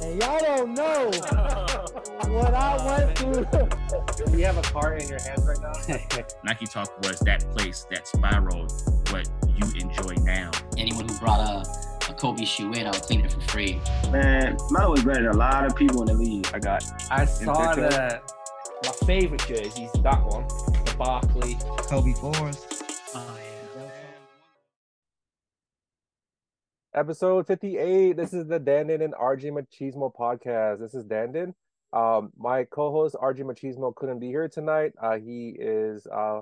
And y'all don't know what I went through. Do you have a cart in your hands right now? Nike Talk was that place that spiraled what you enjoy now. Anyone who brought a, a Kobe shoe in, I'll clean it for free. Man, Melo was better than a lot of people in the league. I got I saw picture? the my favorite jerseys. That one, the Barkley. Kobe fours. Episode 58. This is the Dandin and RJ Machismo podcast. This is Dandin. Um, my co-host RJ Machismo couldn't be here tonight. Uh, he is uh,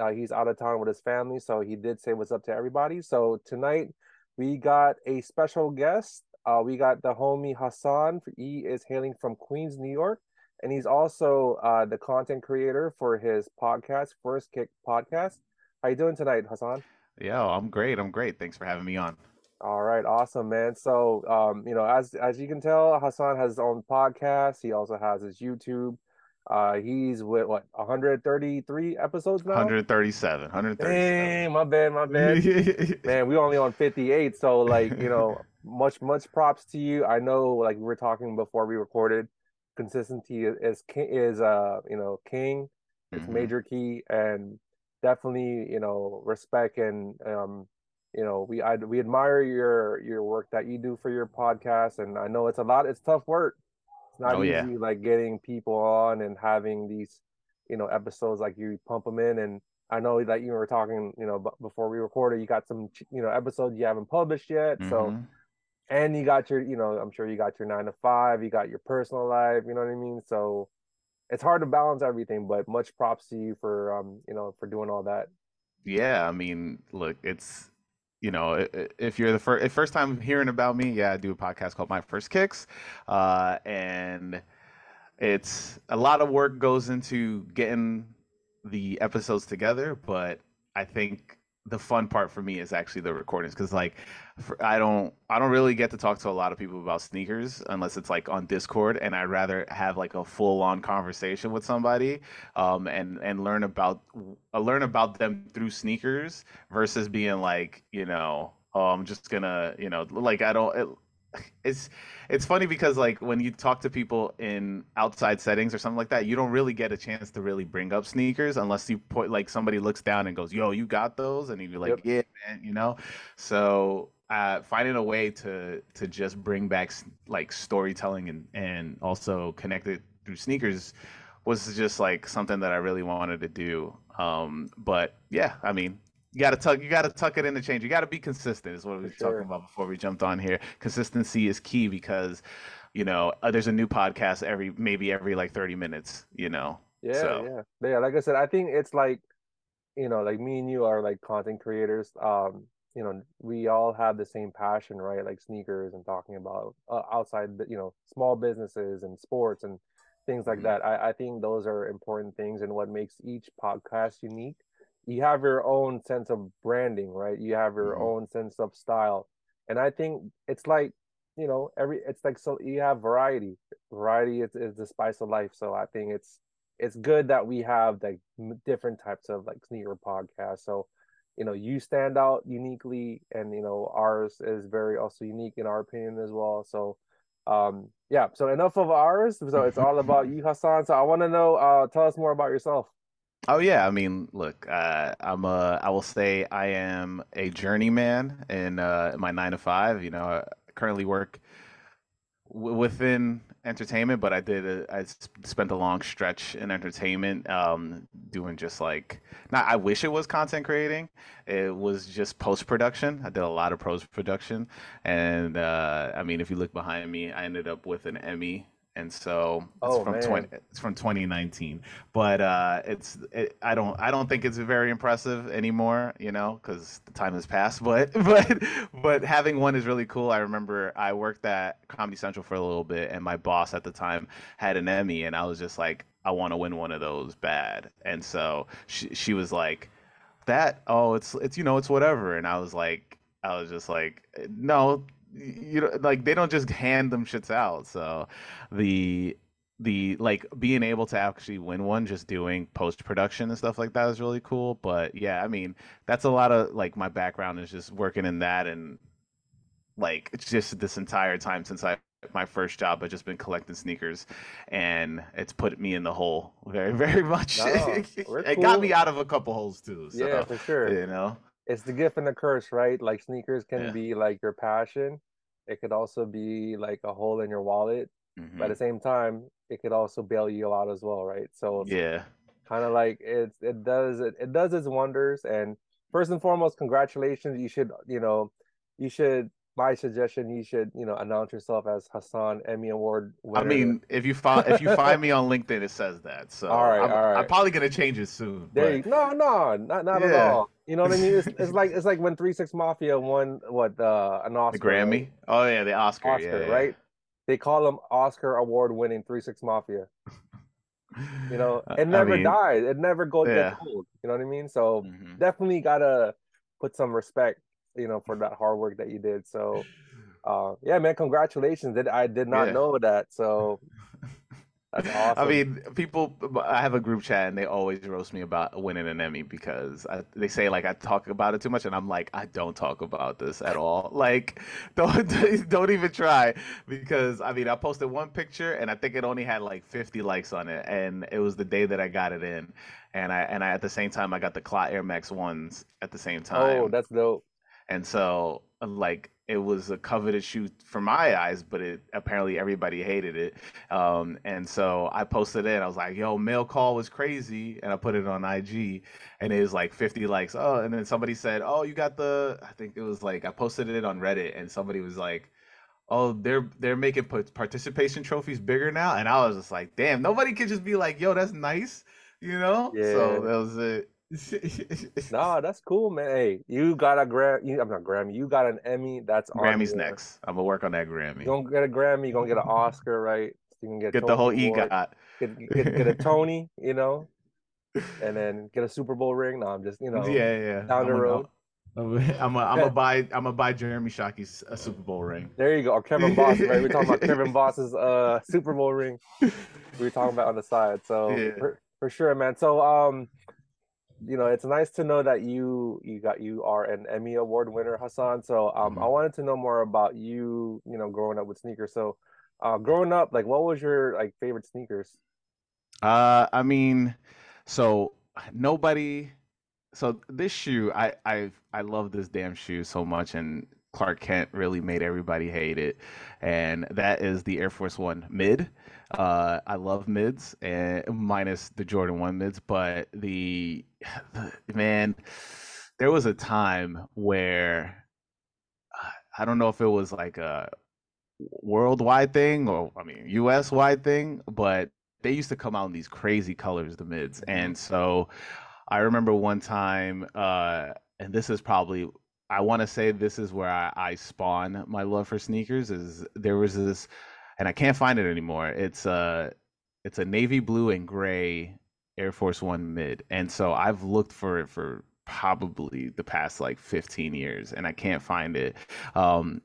uh, he's out of town with his family, so he did say what's up to everybody. So tonight we got a special guest. Uh, we got the homie Hassan. He is hailing from Queens, New York, and he's also uh, the content creator for his podcast, First Kick Podcast. How you doing tonight, Hassan? Yeah, I'm great. I'm great. Thanks for having me on. All right, awesome, man. So, um, you know, as as you can tell, Hassan has his own podcast. He also has his YouTube. Uh, he's with what 133 episodes now. 137. 137. Dang, my bad, my bad. man, we only on 58, so like, you know, much much props to you. I know, like we were talking before we recorded, consistency is is, is uh, you know, king. It's Mhm. major key, and definitely, you know, respect and um you know we I, we admire your your work that you do for your podcast and i know it's a lot it's tough work it's not Oh, easy yeah. like getting people on and having these you know episodes like you pump them in and i know that you were talking you know b- before we recorded you got some you know episodes you haven't published yet so Mhm. and you got your you know i'm sure you got your nine to five you got your personal life you know what i mean so it's hard to balance everything but much props to you for um you know for doing all that Yeah, I mean, look, it's you know, if you're the first first time hearing about me, yeah, I do a podcast called My First Kicks, uh, and it's a lot of work goes into getting the episodes together, but I think the fun part for me is actually the recordings because like for, I don't I don't really get to talk to a lot of people about sneakers unless it's like on Discord and I'd rather have like a full on conversation with somebody um and and learn about uh, learn about them through sneakers versus being like you know oh I'm just gonna you know like I don't it, it's it's funny because like when you talk to people in outside settings or something like that you don't really get a chance to really bring up sneakers unless you put like somebody looks down and goes yo you got those and you're like Yep. yeah man you know so uh, finding a way to to just bring back like storytelling and and also connect it through sneakers was just like something that I really wanted to do. Um, but yeah, I mean, you gotta tuck you gotta tuck it in the change. You gotta be consistent. Is what we were sure. talking about before we jumped on here. Consistency is key because you know uh, there's a new podcast every maybe every like 30 minutes. You know. Yeah, So- yeah, yeah. Like I said, I think it's like, you know, like me and you are like content creators. Um, you know, we all have the same passion, right? Like sneakers and talking about uh, outside, you know, small businesses and sports and things like Mhm. that. I, I think those are important things and what makes each podcast unique. You have your own sense of branding, right? You have your Mhm. own sense of style, and I think it's like, you know, every it's like so you have variety. Variety is, is the spice of life. So I think it's it's good that we have like different types of like sneaker podcasts. So, you know, you stand out uniquely, and you know ours is very also unique in our opinion as well. So, um, yeah. So enough of ours. So it's all about you, Hassan. So I want to know. Uh, tell us more about yourself. Oh yeah, I mean, look, uh, I'm a. I will say I am a journeyman in uh, my nine to five. You know, I currently work w- within entertainment, but I did. A, I s- spent a long stretch in entertainment, um, doing just like. Not. I wish it was content creating. It was just post production. I did a lot of post production, and uh, I mean, if you look behind me, I ended up with an Emmy. And so it's Oh, from man. 20, it's from 2019 but uh, it's it, I don't I don't think it's very impressive anymore, you know, because the time has passed. But but but having one is really cool. I remember I worked at Comedy Central for a little bit, and my boss at the time had an Emmy, and I was just like, I want to win one of those bad. And so she she was like, that oh it's it's you know it's whatever, and I was like I was just like no. You know, like they don't just hand them shits out. So, the the like being able to actually win one just doing post production and stuff like that is really cool but yeah i mean that's a lot of like my background is just working in that and like it's just this entire time since i my first job. I've just been collecting sneakers, and it's put me in the hole very, very much. No, it got me out of a couple holes too. So, yeah, for sure. you know. It's the gift and the curse, right? Like sneakers can Yeah. be like your passion. It could also be like a hole in your wallet. Mhm. But at the same time, it could also bail you out as well, right? So yeah, kind of like it's it does it, it does its wonders and first and foremost congratulations you should you know you should my suggestion you should you know announce yourself as hassan emmy award winner I mean, if you find if you find me on LinkedIn, it says that. So All right, I'm, all right. I'm probably gonna change it soon. there but- you no no not, not at all you know what i mean it's, it's like it's like when 36 mafia won what uh an oscar the Grammy. right? Oh yeah, the Oscar. oscar yeah, yeah. right they call them oscar award winning 36 mafia you know it I never mean, dies it never goes yeah. old you know what i mean so mhm. definitely gotta put some respect, you know, for that hard work that you did. So, uh, yeah, man, congratulations! Did I did not Yeah. know that. So that's awesome. I mean, people. I have a group chat, and they always roast me about winning an Emmy because I, they say like I talk about it too much, and I'm like, I don't talk about this at all. Like, don't don't even try because I mean, I posted one picture, and I think it only had like 50 likes on it, and it was the day that I got it in, and I and I at the same time I got the Clot Air Max ones at the same time. oh, that's dope. And so, like, it was a coveted shoe for my eyes, but it apparently everybody hated it. Um, and so I posted it. I was like, "Yo, mail call was crazy," and I put it on IG, and it was like 50 likes. Oh, and then somebody said, "Oh, you got the?" I think it was like I posted it on Reddit, and somebody was like. Oh, they're they're making participation trophies bigger now, and I was just like, "Damn, nobody could just be like, yo, that's nice,' you know?" Yeah. So that was it. No, that's cool, man. Hey, you got a gram. You, I'm not Grammy. You got an Emmy. That's Grammy's your- next. I'm gonna work on that Grammy. You gonna get a Grammy. You gonna get an Oscar, right? You can get Get the whole EGOT. Get, get get a Tony, you know, and then get a Super Bowl ring. No, I'm just you know. yeah, yeah. down I'm the road. I'm gonna I'm gonna buy I'm gonna buy Jeremy Shockey's a Super Bowl ring. There you go. Or Kevin Boss, right? We're talking about Kevin Boss's uh Super Bowl ring. We were talking about on the side. So Yeah. for, for sure, man. So um, you know, it's nice to know that you you got you are an Emmy Award winner, Hassan. So um, I Mhm. wanted to know more about you. You know, growing up with sneakers. So, uh, growing up, like, what was your like favorite sneakers? Uh, I mean, so nobody. So this shoe, I I I love this damn shoe so much, and Clark Kent really made everybody hate it, and that is the Air Force One mid. Uh, I love mids, and minus the Jordan One mids, but the, the man, there was a time where uh, I don't know if it was like a worldwide thing or I mean US wide thing, but they used to come out in these crazy colors, the mids. And so I remember one time, uh, and this is probably I want to say this is where I, I spawn my love for sneakers. Is there was this, and I can't find it anymore. It's a it's a navy blue and gray Air Force One mid, and so I've looked for it for probably the past like 15 years, and I can't find it. Um,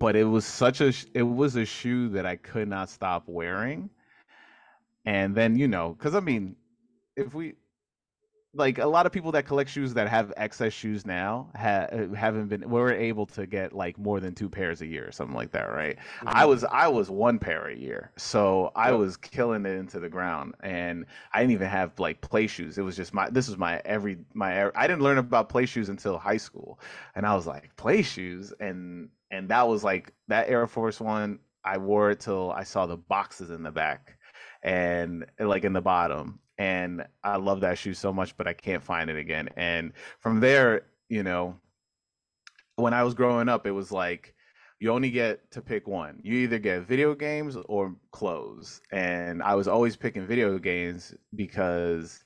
but it was such a it was a shoe that I could not stop wearing. And then you know, because I mean, if we like a lot of people that collect shoes that have excess shoes now ha- uh, haven't been were able to get like more than two pairs a year or something like that, right? I was I was one pair a year, so I Yep. was killing it into the ground, and I didn't even have like play shoes. It was just my this was my every my I didn't learn about play shoes until high school, and I was like play shoes, and and that was like that Air Force One. I wore it till I saw the boxes in the back, and like in the bottom, and I love that shoe so much, but I can't find it again. And from there, you know, when I was growing up, it was like you only get to pick one. You either get video games or clothes. And I was always picking video games because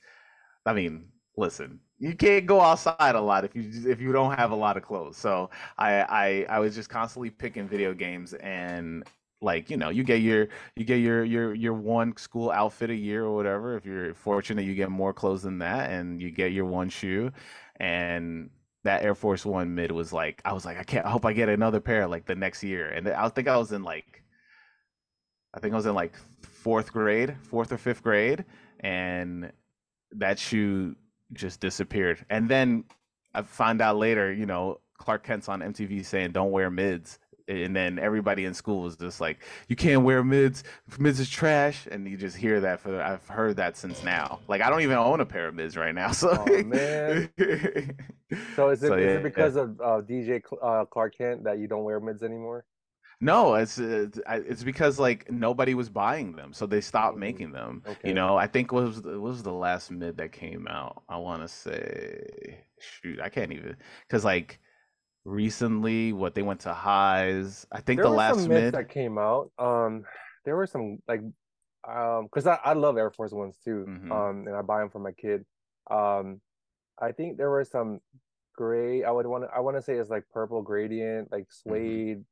I mean, listen, you can't go outside a lot if you if you don't have a lot of clothes. So I I, I was just constantly picking video games and like you know you get your you get your your your one school outfit a year or whatever if you're fortunate you get more clothes than that and you get your one shoe and that Air Force One mid was like, I was like, I can't. I hope I get another pair like the next year. And I think I was in like, I think I was in like fourth grade, fourth or fifth grade, and that shoe just disappeared. And then I found out later, you know, Clark Kent's on MTV saying, "Don't wear mids." And then everybody in school was just like, "You can't wear mids. Mids is trash." And you just hear that for I've heard that since now. Like I don't even own a pair of mids right now. So Oh, man. So is it, So, is yeah, it because of uh, DJ uh, Clark Kent that you don't wear mids anymore? No, it's it's because like nobody was buying them, so they stopped Mm, making them. okay. You know, I think was what was the last mid that came out? I want to say, shoot, I can't even because like recently, what they went to highs. I think There the last mid. that came out. Um, there were some like, um, because I, I love Air Force Ones too. Mhm. Um, and I buy them for my kid. Um, I think there were some gray. I would want to. I want to say it's like purple gradient, like suede.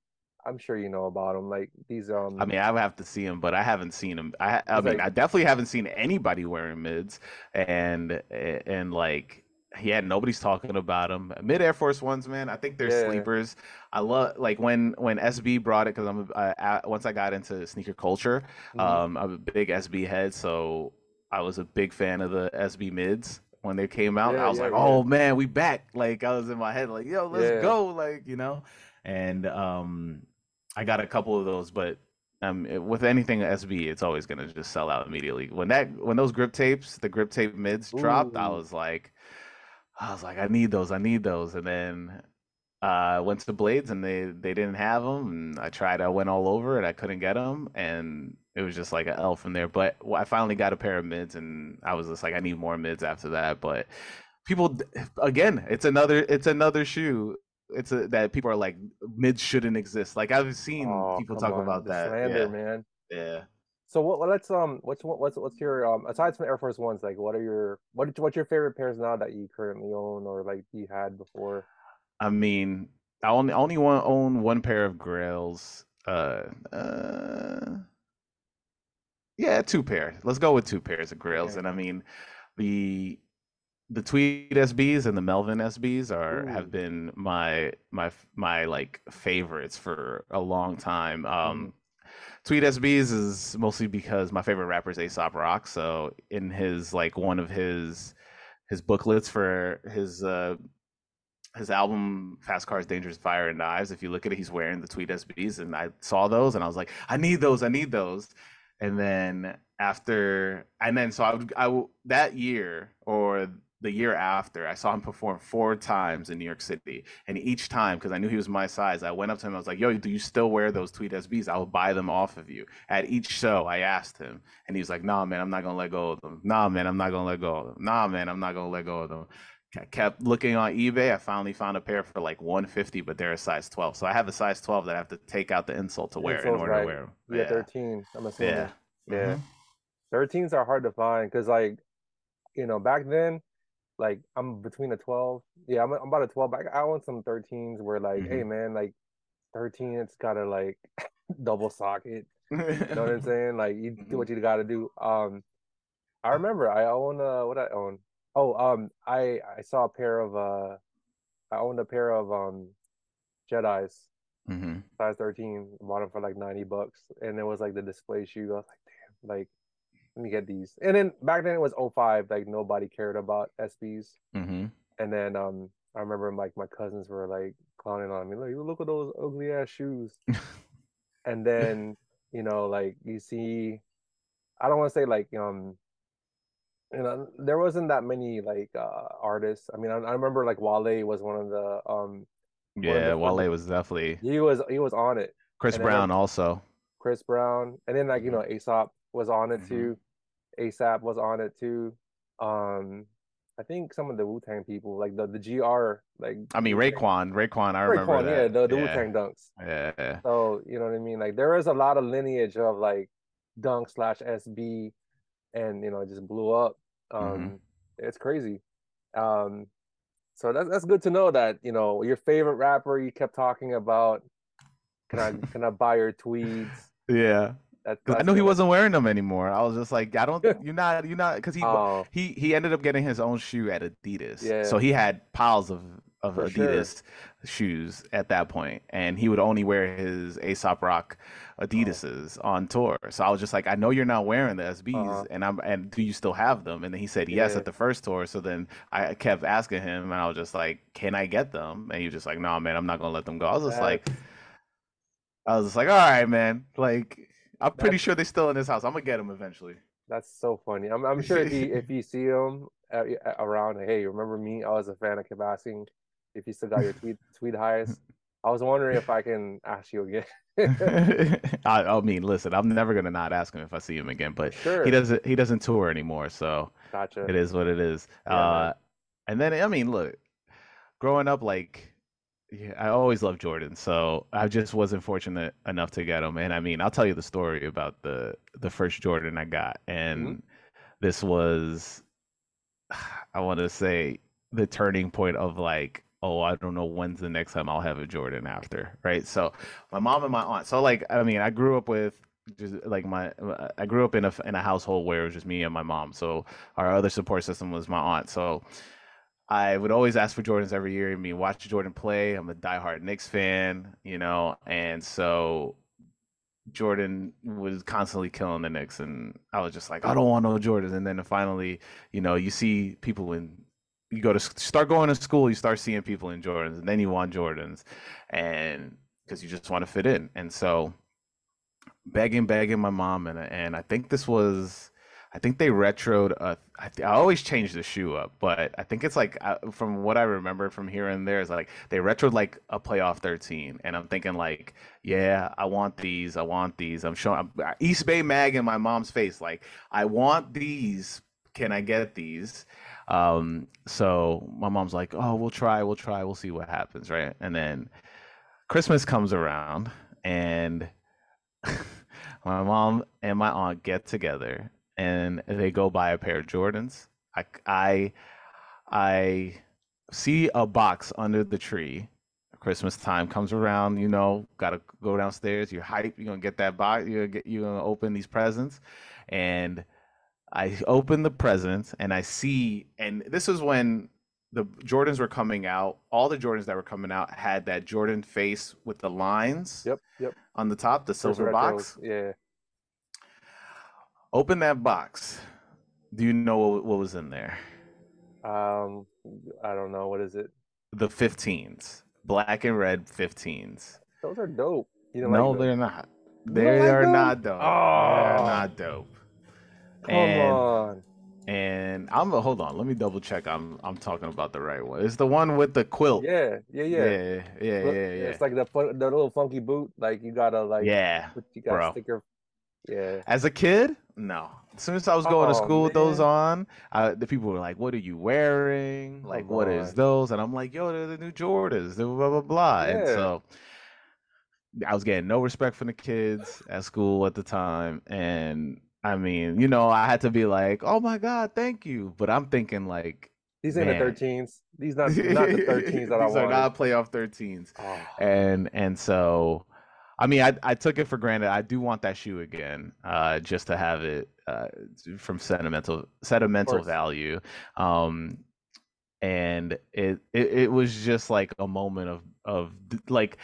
I'm sure you know about them. Like these. Um, Mm-hmm. I mean, I would have to see him, but I haven't seen him. I I mean, like- I definitely haven't seen anybody wearing mids, and and like yeah, nobody's talking about them. Mid Air Force Ones, man. I think they're Yeah. sleepers. I love like when when SB brought it because I'm I, once I got into sneaker culture, Mhm. um, I'm a big SB head, so I was a big fan of the SB mids when they came out. Yeah, I was yeah, like, oh man, we back! Like I was in my head, like yo, let's go, like you know. And um, I got a couple of those, but um, it- with anything SB, it's always gonna just sell out immediately. When that when those grip tapes, the grip tape mids dropped, I was like, I was like, I need those, I need those, and then uh went to Blades and they they didn't have them, and I tried, I went all over and I couldn't get them, and it was just like an elf in there. But I finally got a pair of mids, and I was just like, I need more mids after that. But people, again, it's another it's another shoe. It's a, that people are like mids shouldn't exist. Like I've seen oh, people talk on, about that. slander, yeah, man. yeah. So what? what- Let's um. What's what- what's what's your um? Aside from Air Force Ones, like what are your what what's your favorite pairs now that you currently own or like you had before? I mean, I only only want own one pair of Grails. Uh, uh, yeah, two pairs. Let's go with two pairs of Grails. Okay. And I mean, the the Tweed SBs and the Melvin SBs are Ooh. have been my my my like favorites for a long time. Um, Tweed SBs is mostly because my favorite rapper is Aesop Rock. So in his like one of his his booklets for his uh his album Fast Cars, Danger, Fire and Knives. If you look at it, he's wearing the Tweed SBs, and I saw those, and I was like, I need those, I need those. And then after, and then so I would, I that year or the year after, I saw him perform four times in New York City, and each time, because I knew he was my size, I went up to him. I was like, Yo, do you still wear those Tweed SBs? I will buy them off of you. At each show, I asked him, and he was like, Nah, man, I'm not gonna let go of them. Nah, man, I'm not gonna let go of them. Nah, man, I'm not gonna let go of them. I kept looking on eBay. I finally found a pair for like 150, but they're a size 12. So I have a size 12 that I have to take out the insole to wear in order right. to wear them. Yeah, thirteen. I'm assuming. Yeah. Yeah. Mhm. 13s are hard to find because like you know back then like i'm between a 12 yeah i'm, I'm about a 12 but i I want some 13s where like hey man like 13 it's gotta like double socket you know what i'm saying? Like you do what you gotta do um i remember i own uh what i own oh um i i saw a pair of uh i owned a pair of um jedis Mhm. size 13 bought them for like 90 bucks and it was like the display shoe i was like damn like let me get these and then back then it was 05 like nobody cared about sbs Mhm. and then um i remember like my cousins were like clowning on me like look at those ugly ass shoes and then you know like you see i don't want to say like um you know there wasn't that many like uh artists i mean i, I remember like wale was one of the um the Yeah, fun- Wale was definitely he was he was on it Chris And then Brown also. Chris Brown, and then like you know Aesop was on it Mhm. too. ASAP was on it too. Um, I think some of the Wu Tang people, like the the GR, like I mean Raekwon, Raekwon, I remember Raekwon, yeah, the the yeah. Wu Tang dunks. Yeah. So you know what I mean. Like there is a lot of lineage of like dunk slash SB, and you know it just blew up. Um, Mhm. it's crazy. Um, so that's that's good to know that you know your favorite rapper you kept talking about. Can I can I buy your tweeds? Yeah. That, 'Cause I that's knew he wasn't wearing them anymore. I was just like, I don't you're not you're not because he Oh, he he ended up getting his own shoe at Adidas. Yeah. So he had piles of of For sure. Adidas shoes at that point, and he would only wear his Aesop Rock Adidases on tour. So I was just like, I know you're not wearing the SBs, Uh-huh. and I'm and do you still have them? And then he said yes Yeah. at the first tour. So then I kept asking him, and I was just like, Can I get them? And he was just like, No, man, I'm not gonna let them go. I was just like. I was just like, all right, man. Like, I'm pretty That's- sure they're still in his house. I'm gonna get them eventually. That's so funny. I'm I'm sure if you if you see him uh, around, hey, remember me? I was a fan of keep asking if you still got your tweed tweed highest. I was wondering if I can ask you again. I, I mean, listen, I'm never gonna not ask him if I see him again, but Sure. he doesn't he doesn't tour anymore, so Gotcha. it is what it is. Yeah, uh, and then I mean, look, growing up, like, yeah, I always loved Jordan, so I just wasn't fortunate enough to get him. And I mean, I'll tell you the story about the the first Jordan I got, and Mm-hmm. this was, I want to say, the turning point of like. Oh, I don't know when's the next time I'll have a Jordan after, right? So, my mom and my aunt. So, like, I mean, I grew up with just like my I grew up in a in a household where it was just me and my mom. So our other support system was my aunt. So I would always ask for Jordans every year. I mean, watch Jordan play. I'm a diehard Knicks fan, you know, and so Jordan was constantly killing the Knicks, and I was just like, I don't want no Jordans. And then finally, you know, you see people in you go to start going to school, you start seeing people in Jordans, and then you want Jordans, and because you just want to fit in, and so begging, begging my mom, and and I think this was, I think they retroed. Uh, I, th- I always change the shoe up, but I think it's like uh, from what I remember from here and there is like they retroed like a playoff 13, and I'm thinking like, yeah, I want these, I want these. I'm showing I'm, Eastbay Mag in my mom's face, like I want these. Can I get these? Um, so my mom's like, oh, we'll try, we'll try, we'll see what happens, right? And then Christmas comes around, and my mom and my aunt get together and they go buy a pair of Jordans. I I I see a box under the tree. Christmas time comes around, you know, gotta go downstairs. You're hype. You're gonna get that box. You're gonna get. You're gonna open these presents, and I open the presents and I see. And this is when the Jordans were coming out. All the Jordans that were coming out had that Jordan face with the lines Yep, yep. on the top, the silver box. Yeah. Open that box. Do you know what, what was in there? Um, I don't know. What is it? The 15s, black and red 15s. Those are dope. You don't no, like they're not. They don't are not dope. They're Oh. not dope. Come and on. and I'm hold on. Let me double check. I'm I'm talking about the right one. It's the one with the quilt. Yeah, yeah, yeah. yeah, yeah, yeah, Look, yeah. It's like the fun, the little funky boot. Like you gotta like, yeah. you gotta bro. stick your, yeah. As a kid, no. As soon as I was going to Oh, school with those on, uh, the people were like, "What are you wearing? Like, what is on. those?" And I'm like, "Yo, they're the new Jordans." They're blah blah blah. And so I was getting no respect from the kids at school at the time, and I mean, you know, I had to be like, "Oh my god, thank you," but I'm thinking like, These ain't the thirteens. These not not the thirteens that I want. These are not playoff 13s Oh, and and so I mean I I took it for granted. I do want that shoe again, uh, just to have it uh, from sentimental sentimental value. Um, and it, it it was just like a moment of of like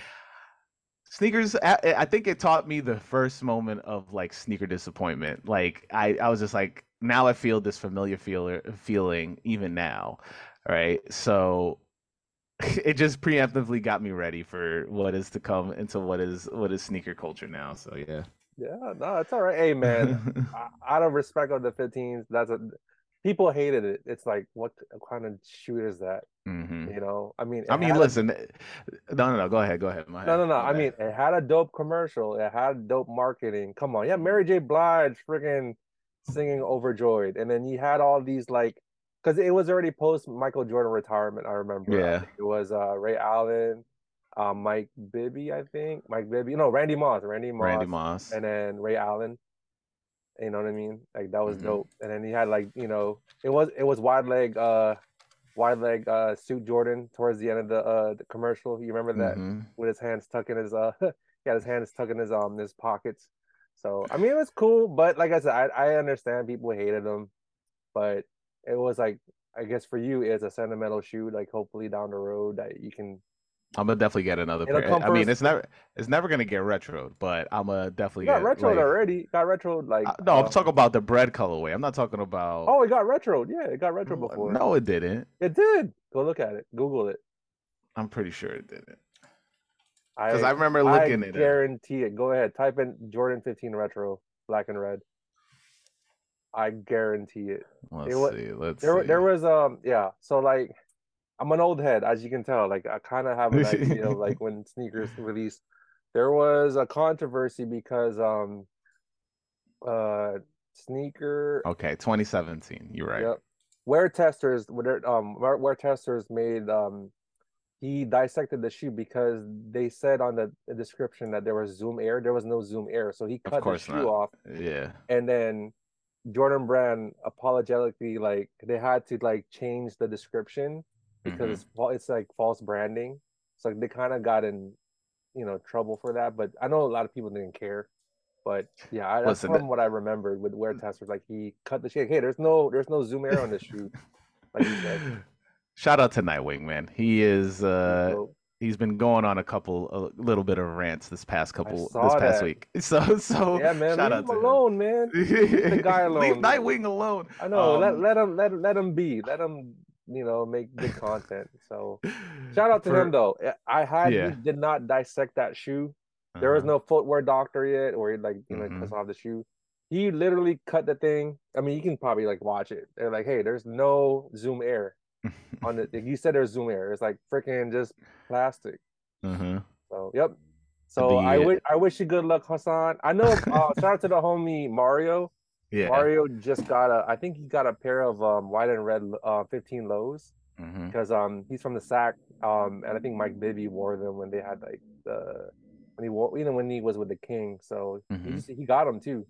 sneakers. I, I think it taught me the first moment of like sneaker disappointment. Like I I was just like now I feel this familiar feeler feeling even now, right? So it just preemptively got me ready for what is to come into what is what is sneaker culture now. So yeah. yeah, no, it's all right. Hey, man, I- out of respect of the 15s, that's a people hated it. It's like, what kind of shoe is that? hmm You know, I mean, I mean, a- listen. No, no, no. Go ahead. Go ahead. My No, no, no. I mean, it had a dope commercial. It had dope marketing. Come on, yeah, Mary J. Blige freaking singing "Overjoyed," and then you had all these like, because it was already post Michael Jordan retirement. I remember. I Yeah. think it was uh, Ray Allen, uh, Mike Bibby, I think. Mike Bibby, no, Randy Moss, Randy Moss, Randy Moss. and then Ray Allen. You know what I mean? Like that was Mhm. dope. And then he had like you know, it was it was wide leg, uh, wide leg uh suit Jordan towards the end of the uh the commercial. You remember that? Mhm. with his hands tucked in his uh he had his hands tucked in his um his pockets. So I mean it was cool, but like I said, I, I understand people hated him, but it was like I guess for you it's a sentimental shoe, like hopefully down the road that you can I'm gonna definitely get another It'll pair. I mean, it's never it's never gonna get retroed, but I'm gonna definitely got get retroed like, already. Got retroed like Uh, no, I'm uh, talking about the bread colorway. I'm not talking about. Oh, it got retroed. Yeah, it got retroed before. No, it didn't. It did. Go look at it. Google it. I'm pretty sure it didn't. Because I, remember looking I at it. guarantee it. Go ahead, type in Jordan 15 retro, black and red. I guarantee it. Let's wa- see. Let's There, see. there was um, yeah. So like, I'm an old head, as you can tell. Like, I kind of have an idea of like when sneakers released. There was a controversy because um, uh, sneaker okay, 2017. You're right. Yep. Wear testers, where um, wear, wear testers made um, he dissected the shoe because they said on the, the description that there was zoom air. There was no zoom air, so he cut the shoe not. off, Yeah. and then Jordan Brand apologetically like they had to like change the description because Mhm. it's it's like false branding. So they kind of got in, you know, trouble for that. But I know a lot of people didn't care. But yeah, I, that's Listen, from what I remembered with wear testers. Like he cut the shoe. Hey, there's no there's no zoom air on this shoe. Like. Shout out to Nightwing, man. He is uh he's been going on a couple a little bit of rants this past couple this past that. week. So so yeah, man, shout leave out him to him. alone, man. the guy Leave alone. Nightwing alone. I know. let Um, let him let let him be. Let him you know make good content. So shout out to For- him though. I had Yeah. did not dissect that shoe. There was Uh-huh. no footwear doctor yet, or like you know Mhm. cuts off the shoe. He literally cut the thing. I mean, you can probably like watch it. They're like, hey, there's no zoom air on it. You said there's zoom air. It's like freaking just plastic. Mhm. So yep. So I wish I wish you good luck, Hassan. I know. Uh, shout out to the homie Mario. Yeah. Mario just got a. I think he got a pair of um, white and red uh, 15 lows because um he's from the SAC. Um, and I think Mike Bibby wore them when they had like the when he wore you know when he was with the King. So Mhm. he just, he got them too.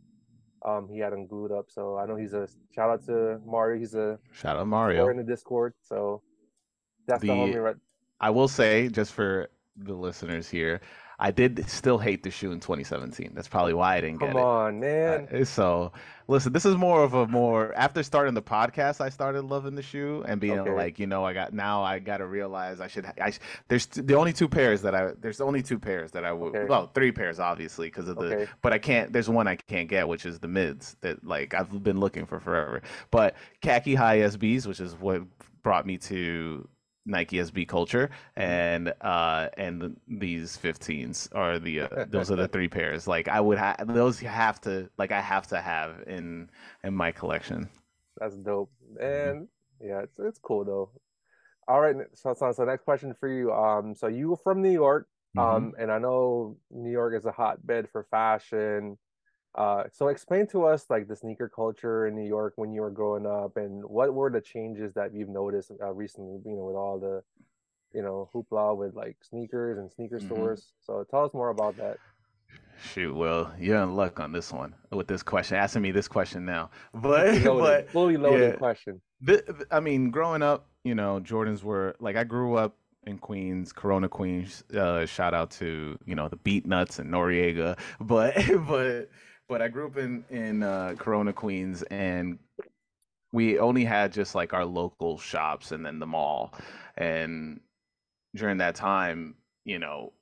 Um, he had him glued up. So I know he's a shout out to Mario. He's a Shout out Mario. in the Discord. So that's the, The- homie right. I will say, just for the listeners here, I did still hate the shoe in 2017. That's probably why I didn't get Come it. on, man. Uh, so listen, this is more of a more after starting the podcast, I started loving the shoe and being Okay. like, you know, I got now I got to realize I should. I there's the only two pairs that I there's only two pairs that I would Okay. well three pairs obviously because of the Okay. but I can't. There's one I can't get, which is the mids that like I've been looking for forever. But khaki high SBs, which is what brought me to Nike SB culture, and uh and the, these 15s are the uh, those are the three pairs. Like I would have those have to like I have to have in in my collection. That's dope. Mm-hmm. And yeah, it's it's cool though. All right, so so, so next question for you. Um, so you were from New York, Mhm. um, and I know New York is a hotbed for fashion. Uh, so explain to us like the sneaker culture in New York when you were growing up, and what were the changes that you've noticed uh, recently? You know, with all the, you know, hoopla with like sneakers and sneaker Mhm. stores. So tell us more about that. Shoot, well, you're in luck on this one with this question, asking me this question now. But loaded, but fully loaded yeah. question. I mean, growing up, you know, Jordans were like I grew up in Queens, Corona, Queens. Uh, shout out to you know the Beatnuts and Noreaga, but but but I grew up in in uh, Corona, Queens, and we only had just like our local shops and then the mall, and during that time, you know,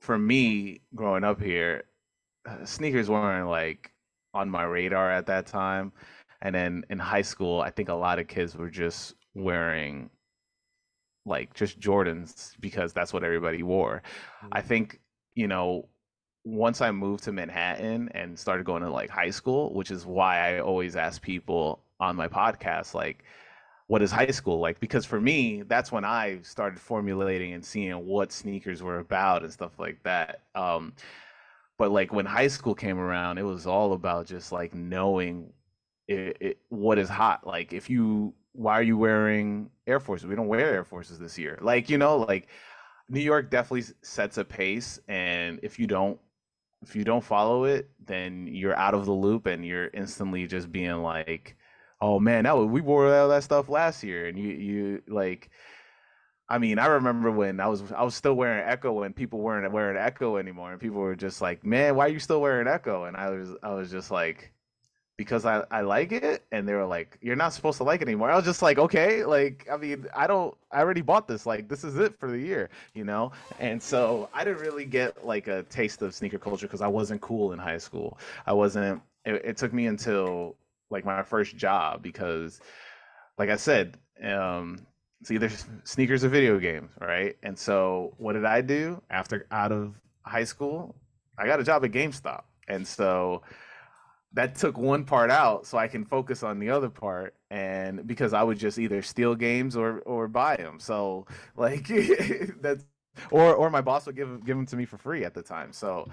for me growing up here, uh, sneakers weren't like on my radar at that time. And then in high school, I think a lot of kids were just wearing like just Jordans because that's what everybody wore. I think, you know, once I moved to Manhattan and started going to like high school, which is why I always ask people on my podcast, like, what is high school like? Because for me, that's when I started formulating and seeing what sneakers were about and stuff like that. Um, but like when high school came around, it was all about just like knowing it, it, what is hot. Like if you, why are you wearing Air Forces? We don't wear Air Forces this year. Like you know, like New York definitely sets a pace, and if you don't, if you don't follow it, then you're out of the loop, and you're instantly just being like, oh man, that was, we wore all that stuff last year, and you you like. I mean, I remember when I was I was still wearing Ecko and people weren't wearing Ecko anymore, and people were just like, "Man, why are you still wearing Ecko?" And I was I was just like, "Because I I like it," and they were like, "You're not supposed to like it anymore." I was just like, "Okay, like I mean, I don't I already bought this, like this is it for the year, you know." And so I didn't really get like a taste of sneaker culture because I wasn't cool in high school. I wasn't. It, it took me until like my first job because, like I said, um, it's either sneakers or video games, right? And so what did I do after out of high school, I got a job at GameStop, and so that took one part out so I can focus on the other part and because I would just either steal games or or buy them so like that's or or my boss would give give them to me for free at the time. So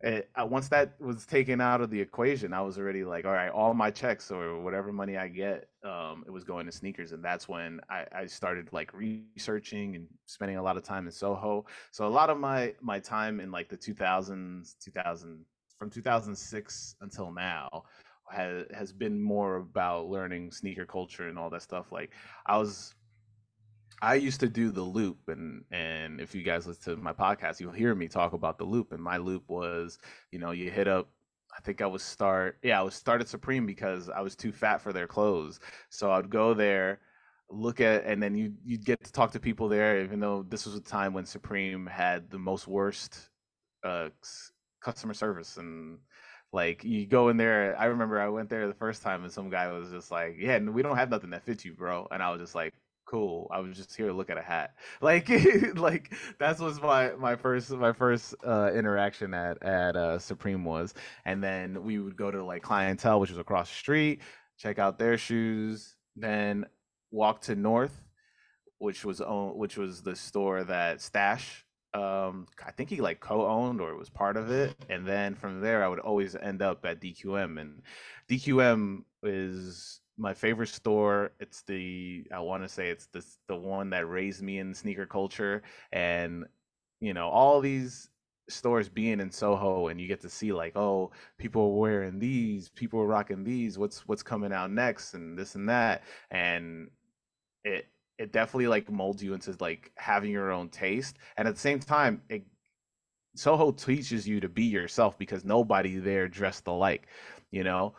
it, uh, once that was taken out of the equation I was already like all right all my checks or whatever money I get um, it was going to sneakers. And that's when I, I started like researching and spending a lot of time in Soho. So a lot of my my time in like the 2000s 2000 from 2006 until now has has been more about learning sneaker culture and all that stuff. Like I was I used to do the loop and and if you guys listen to my podcast, you'll hear me talk about the loop. And my loop was, you know, you hit up I think I was start yeah, I was started Supreme because I was too fat for their clothes. So I'd go there, look at and then you you'd get to talk to people there, even though this was a time when Supreme had the most worst uh customer service and like you go in there i remember i went there the first time and some guy was just like yeah we don't have nothing that fits you bro. And i was just like cool i was just here to look at a hat. Like like that's was my my first my first uh interaction at at uh supreme was and then we would go to like clientele which was across the street check out their shoes then walk to north which was own which was the store that stash um i think he like co-owned or was part of it and then from there i would always end up at dqm and dqm is my favorite store. It's the i want to say it's the the one that raised me in sneaker culture and you know all these stores being in soho and you get to see like oh people are wearing these people are rocking these what's what's coming out next and this and that and it it definitely like molds you into like having your own taste and at the same time it soho teaches you to be yourself because nobody there dressed alike you know?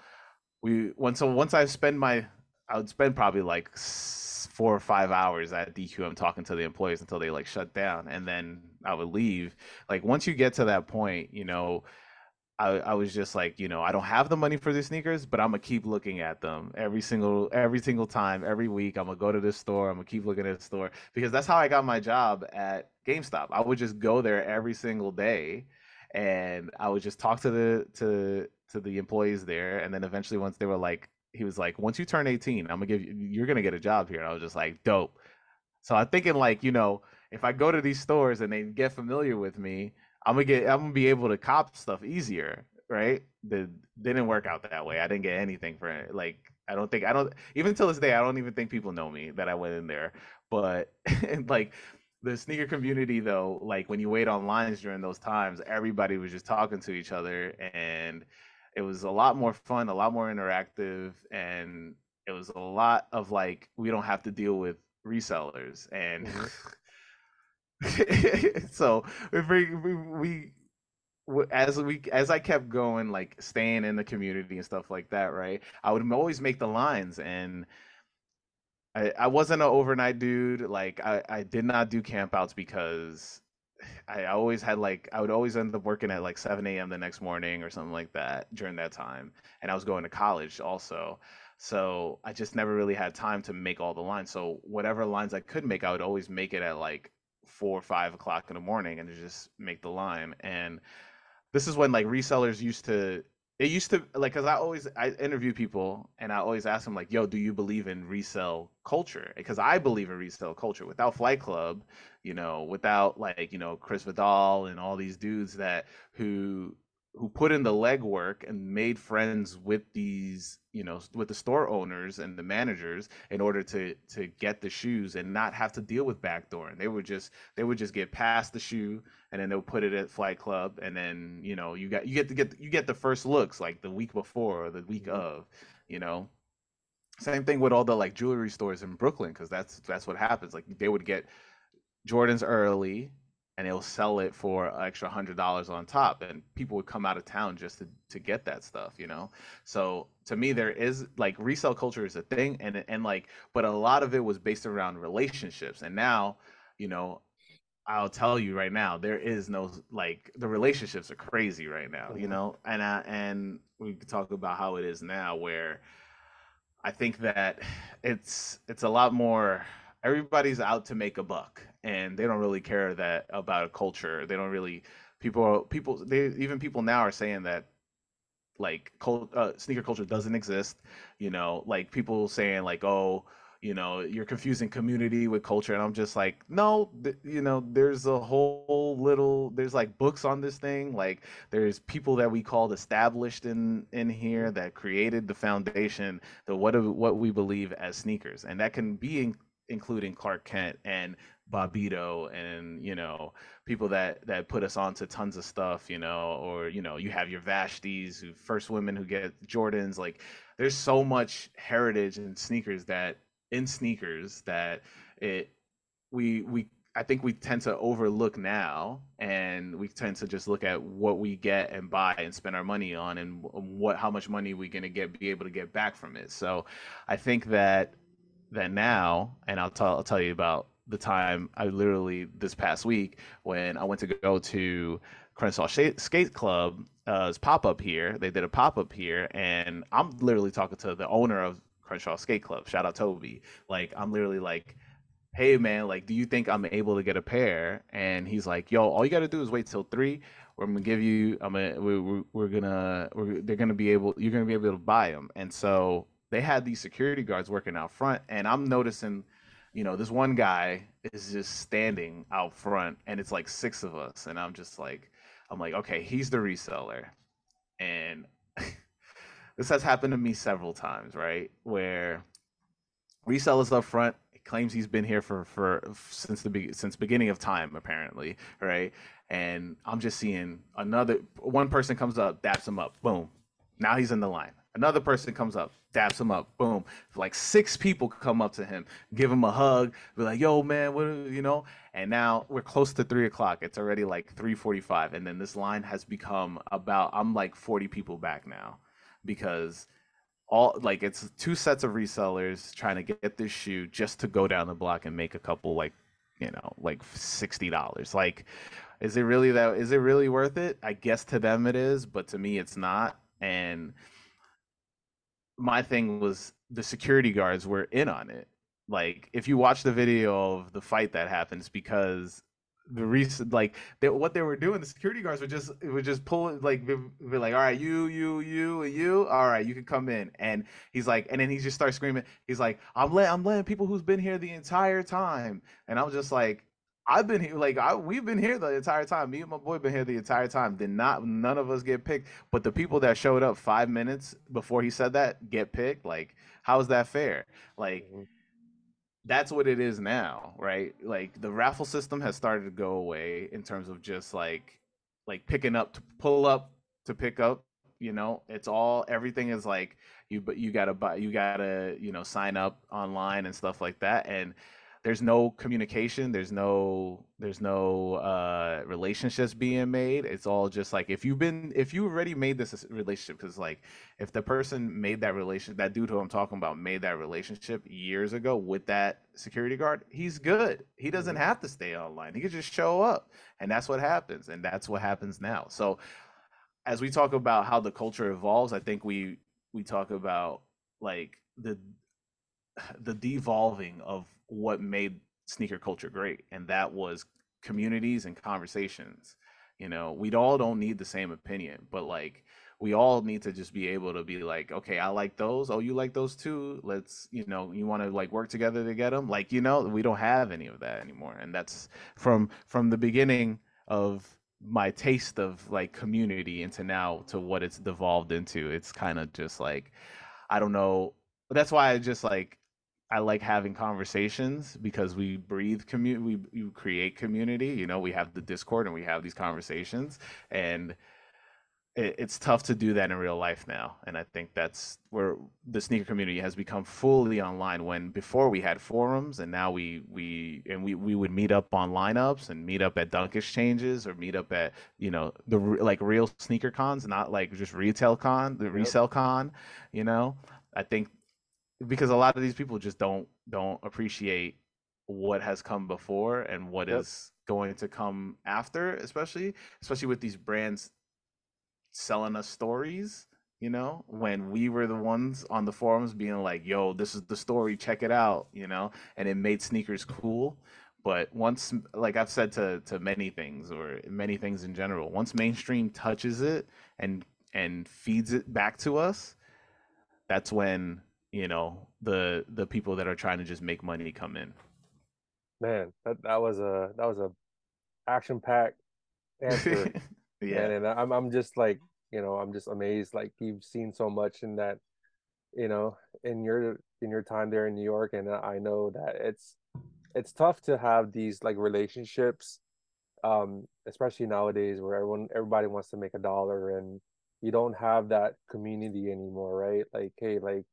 We once so once i spend my i would spend probably like four or five hours at dqm talking to the employees until they like shut down and then i would leave. Like once you get to that point you know I, I was just like, you know, I don't have the money for these sneakers, but I'm gonna keep looking at them every single every single time, every week. I'm gonna go to this store. I'm gonna keep looking at the store because that's how I got my job at GameStop. I would just go there every single day, and I would just talk to the to to the employees there, and then eventually once they were like, he was like, once you turn 18, I'm gonna give you, you're gonna get a job here. And I was just like, dope. So I'm thinking like, you know, if I go to these stores and they get familiar with me, I'm gonna get I'm gonna be able to cop stuff easier, right? The didn't work out that way. I didn't get anything for it. Like I don't think I don't even till this day I don't even think people know me that I went in there. But like the sneaker community though, like when you wait on lines during those times, everybody was just talking to each other and it was a lot more fun, a lot more interactive, and it was a lot of like we don't have to deal with resellers and mm-hmm. so we, we, we as we as I kept going, like staying in the community and stuff like that, right? I would always make the lines, and I I wasn't an overnight dude. Like I I did not do campouts because I always had like I would always end up working at like 7 a.m. the next morning or something like that during that time, and I was going to college also. So I just never really had time to make all the lines. So whatever lines I could make, I would always make it at like four or five o'clock in the morning and just make the line. And this is when like resellers used to it used to like because I always I interview people and I always ask them like, "Yo, do you believe in resell culture?" Because I believe in resell culture. Without Flight Club, you know, without like you know Chris Vidal and all these dudes that who who put in the legwork and made friends with these you know with the store owners and the managers in order to to get the shoes and not have to deal with backdoor and they would just they would just get past the shoe and then they'll put it at flight club and then you know you got you get to get you get the first looks like the week before or the week mm-hmm. of you know? Same thing with all the like jewelry stores in brooklyn because that's that's what happens. Like they would get jordans early and they'll sell it for an extra hundred dollars on top and people would come out of town just to, to get that stuff you know so to me there is like resale culture is a thing and and like but a lot of it was based around relationships and now you know I'll tell you right now, there is no like the relationships are crazy right now, you mm-hmm. know, and I, and we could talk about how it is now, where I think that it's it's a lot more. Everybody's out to make a buck, and they don't really care that about a culture. They don't really people people they even people now are saying that like uh, sneaker culture doesn't exist you know like people saying like oh you know you're confusing community with culture and i'm just like no th- you know there's a whole little there's like books on this thing like there's people that we called established in in here that created the foundation the what of what we believe as sneakers and that can be in, including clark kent and Bobbito and you know people that that put us onto tons of stuff, you know, or you know you have your Vashties, who first women who get Jordans. Like there's so much heritage in sneakers that in sneakers that it we we I think we tend to overlook now, and we tend to just look at what we get and buy and spend our money on, and what how much money we're gonna get be able to get back from it. So, I think that that now, and I'll tell I'll tell you about the time I literally this past week when I went to go to Crenshaw Skate Club uh, pop up here. They did a pop up here, and I'm literally talking to the owner of Crenshaw Skate Club. Shout out Toby. Like I'm literally like, hey man, like do you think I'm able to get a pair? And he's like, yo, all you got to do is wait till three. We're gonna give you. I'm gonna. We're, we're gonna. We're, they're gonna be able. You're gonna be able to buy them. And so they had these security guards working out front, and I'm noticing you know, this one guy is just standing out front and it's like six of us. And I'm just like, I'm like, okay, he's the reseller. And this has happened to me several times, right? Where resellers up front claims he's been here for for since the be- since beginning of time apparently right and i'm just seeing another one person comes up daps him up boom now he's in the line another person comes up daps him up. Boom. Like six people come up to him, give him a hug, be like, "Yo, man, what you know?" And now we're close to three o'clock. It's already like three forty-five, and then this line has become about. I'm like forty people back now, because all like it's two sets of resellers trying to get this shoe just to go down the block and make a couple like you know like sixty dollars. Like, is it really that? Is it really worth it? I guess to them it is, but to me it's not. And my thing was the security guards were in on it. Like if you watch the video of the fight that happens, because the recent like they, what they were doing, the security guards were just would just pull like be, be like, all right, you, you, you, you, all right, you can come in. And he's like, and then he just starts screaming. He's like, I'm letting I'm letting people who's been here the entire time, and I'm just like, I've been here, like I, we've been here the entire time. Me and my boy been here the entire time. Did not none of us get picked, but the people that showed up five minutes before he said that get picked. Like, how is that fair? Like, mm-hmm. that's what it is now, right? Like the raffle system has started to go away in terms of just like, like picking up to pull up to pick up. You know, it's all everything is like you, but you gotta buy, you gotta you know sign up online and stuff like that, and there's no communication there's no there's no uh relationships being made. It's all just like if you've been if you already made this relationship because like if the person made that relation that dude who i'm talking about made that relationship years ago with that security guard he's good. He doesn't mm-hmm. have to stay online. He could just show up and that's what happens and that's what happens now. So as we talk about how the culture evolves i think we we talk about like the the devolving of what made sneaker culture great, and that was communities and conversations. You know, we all don't need the same opinion, but like we all need to just be able to be like, okay, I like those. Oh, you like those too. Let's, you know, you want to like work together to get them. Like, you know, we don't have any of that anymore, and that's from from the beginning of my taste of like community into now to what it's devolved into. It's kind of just like, I don't know. That's why I just like I like having conversations because we breathe community, we, we create community. You know, we have the Discord and we have these conversations, and it, it's tough to do that in real life now. And I think that's where the sneaker community has become fully online. When before we had forums, and now we we and we we would meet up on lineups and meet up at dunk exchanges or meet up at you know the like real sneaker cons, not like just retail con, the resale con. You know, I think because a lot of these people just don't don't appreciate what has come before and what yep. is going to come after especially especially with these brands selling us stories you know when we were the ones on the forums being like yo this is the story check it out you know and it made sneakers cool But once, like I've said to to many things or many things in general, once mainstream touches it and and feeds it back to us, that's when you know the the people that are trying to just make money come in. Man, that that was a that was a action packed answer. yeah, and, and I'm I'm just like you know I'm just amazed. Like you've seen so much in that, you know, in your in your time there in New York, and I know that it's it's tough to have these like relationships, um, especially nowadays where everyone everybody wants to make a dollar and you don't have that community anymore, right? Like, hey, like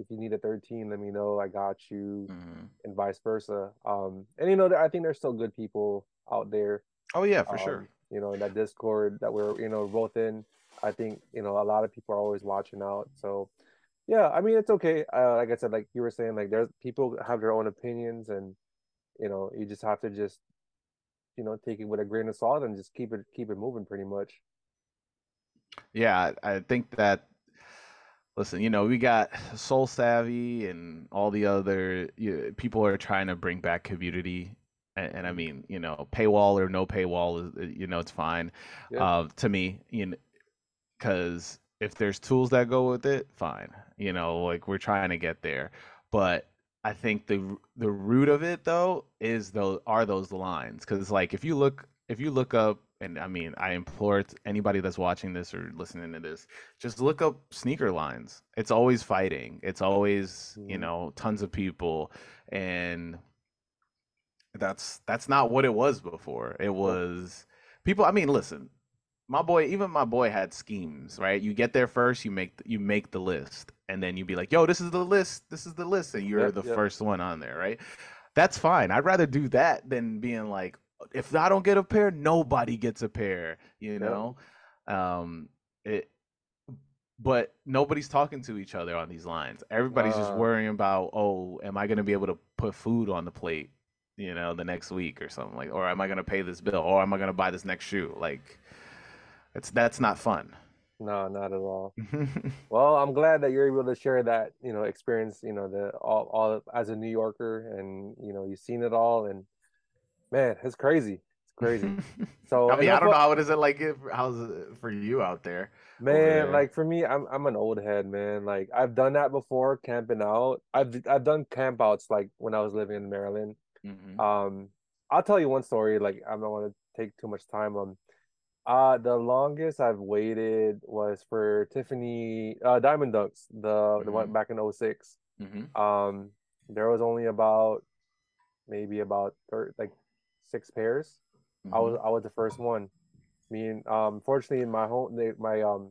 if you need a 13, let me know. I got you, Mhm. and vice versa. Um, and you know, I think there's still good people out there. Oh yeah, for um, sure. You know, in that Discord that we're you know both in. I think you know a lot of people are always watching out. So yeah, I mean it's okay. Uh, like I said, like you were saying, like there's people have their own opinions, and you know you just have to just you know take it with a grain of salt and just keep it keep it moving, pretty much. Yeah, I think that. Listen, you know, we got Soul Savvy and all the other you, people are trying to bring back community, and, and I mean, you know, paywall or no paywall, is you know, it's fine. Yeah. Uh, to me, you know, because if there's tools that go with it, fine. You know, like we're trying to get there, but I think the the root of it though is those are those lines because like if you look if you look up and I mean I implore anybody that's watching this or listening to this just look up sneaker lines. It's always fighting. It's always you Mhm. know tons of people and that's that's not what it was before. It was people. I mean, listen, my boy, even my boy had schemes, right? You get there first, you make you make the list, and then you'd be like, "Yo, this is the list. This is the list," and you're Yep, the yep. first one on there, right? That's fine. I'd rather do that than being like, if I don't get a pair, nobody gets a pair. You know, um, it. But nobody's talking to each other on these lines. Everybody's just Uh. worrying about, oh, am I going to be able to put food on the plate? you know, the next week or something like, or am I gonna pay this bill, or am I gonna buy this next shoe? Like, it's that's not fun. No, not at all. Well, I'm glad that you're able to share that, you know, experience, you know, the all, all as a New Yorker and, you know, you've seen it all and man, it's crazy. It's crazy. So I mean, I don't what- know how it is it like if, how's it for you out there? Man, there. like for me, I'm I'm an old head, man. Like I've done that before, camping out. I've I've done campouts like when I was living in Maryland. Mhm. Um, I'll tell you one story. Like I don't want to take too much time. Um, uh, the longest I've waited was for Tiffany uh Diamond Dunks, the the one Mhm. back in 06. Mhm. Um, there was only about maybe about thir like six pairs. I was. I was the first one. Me and um, fortunately, my home, they, my um,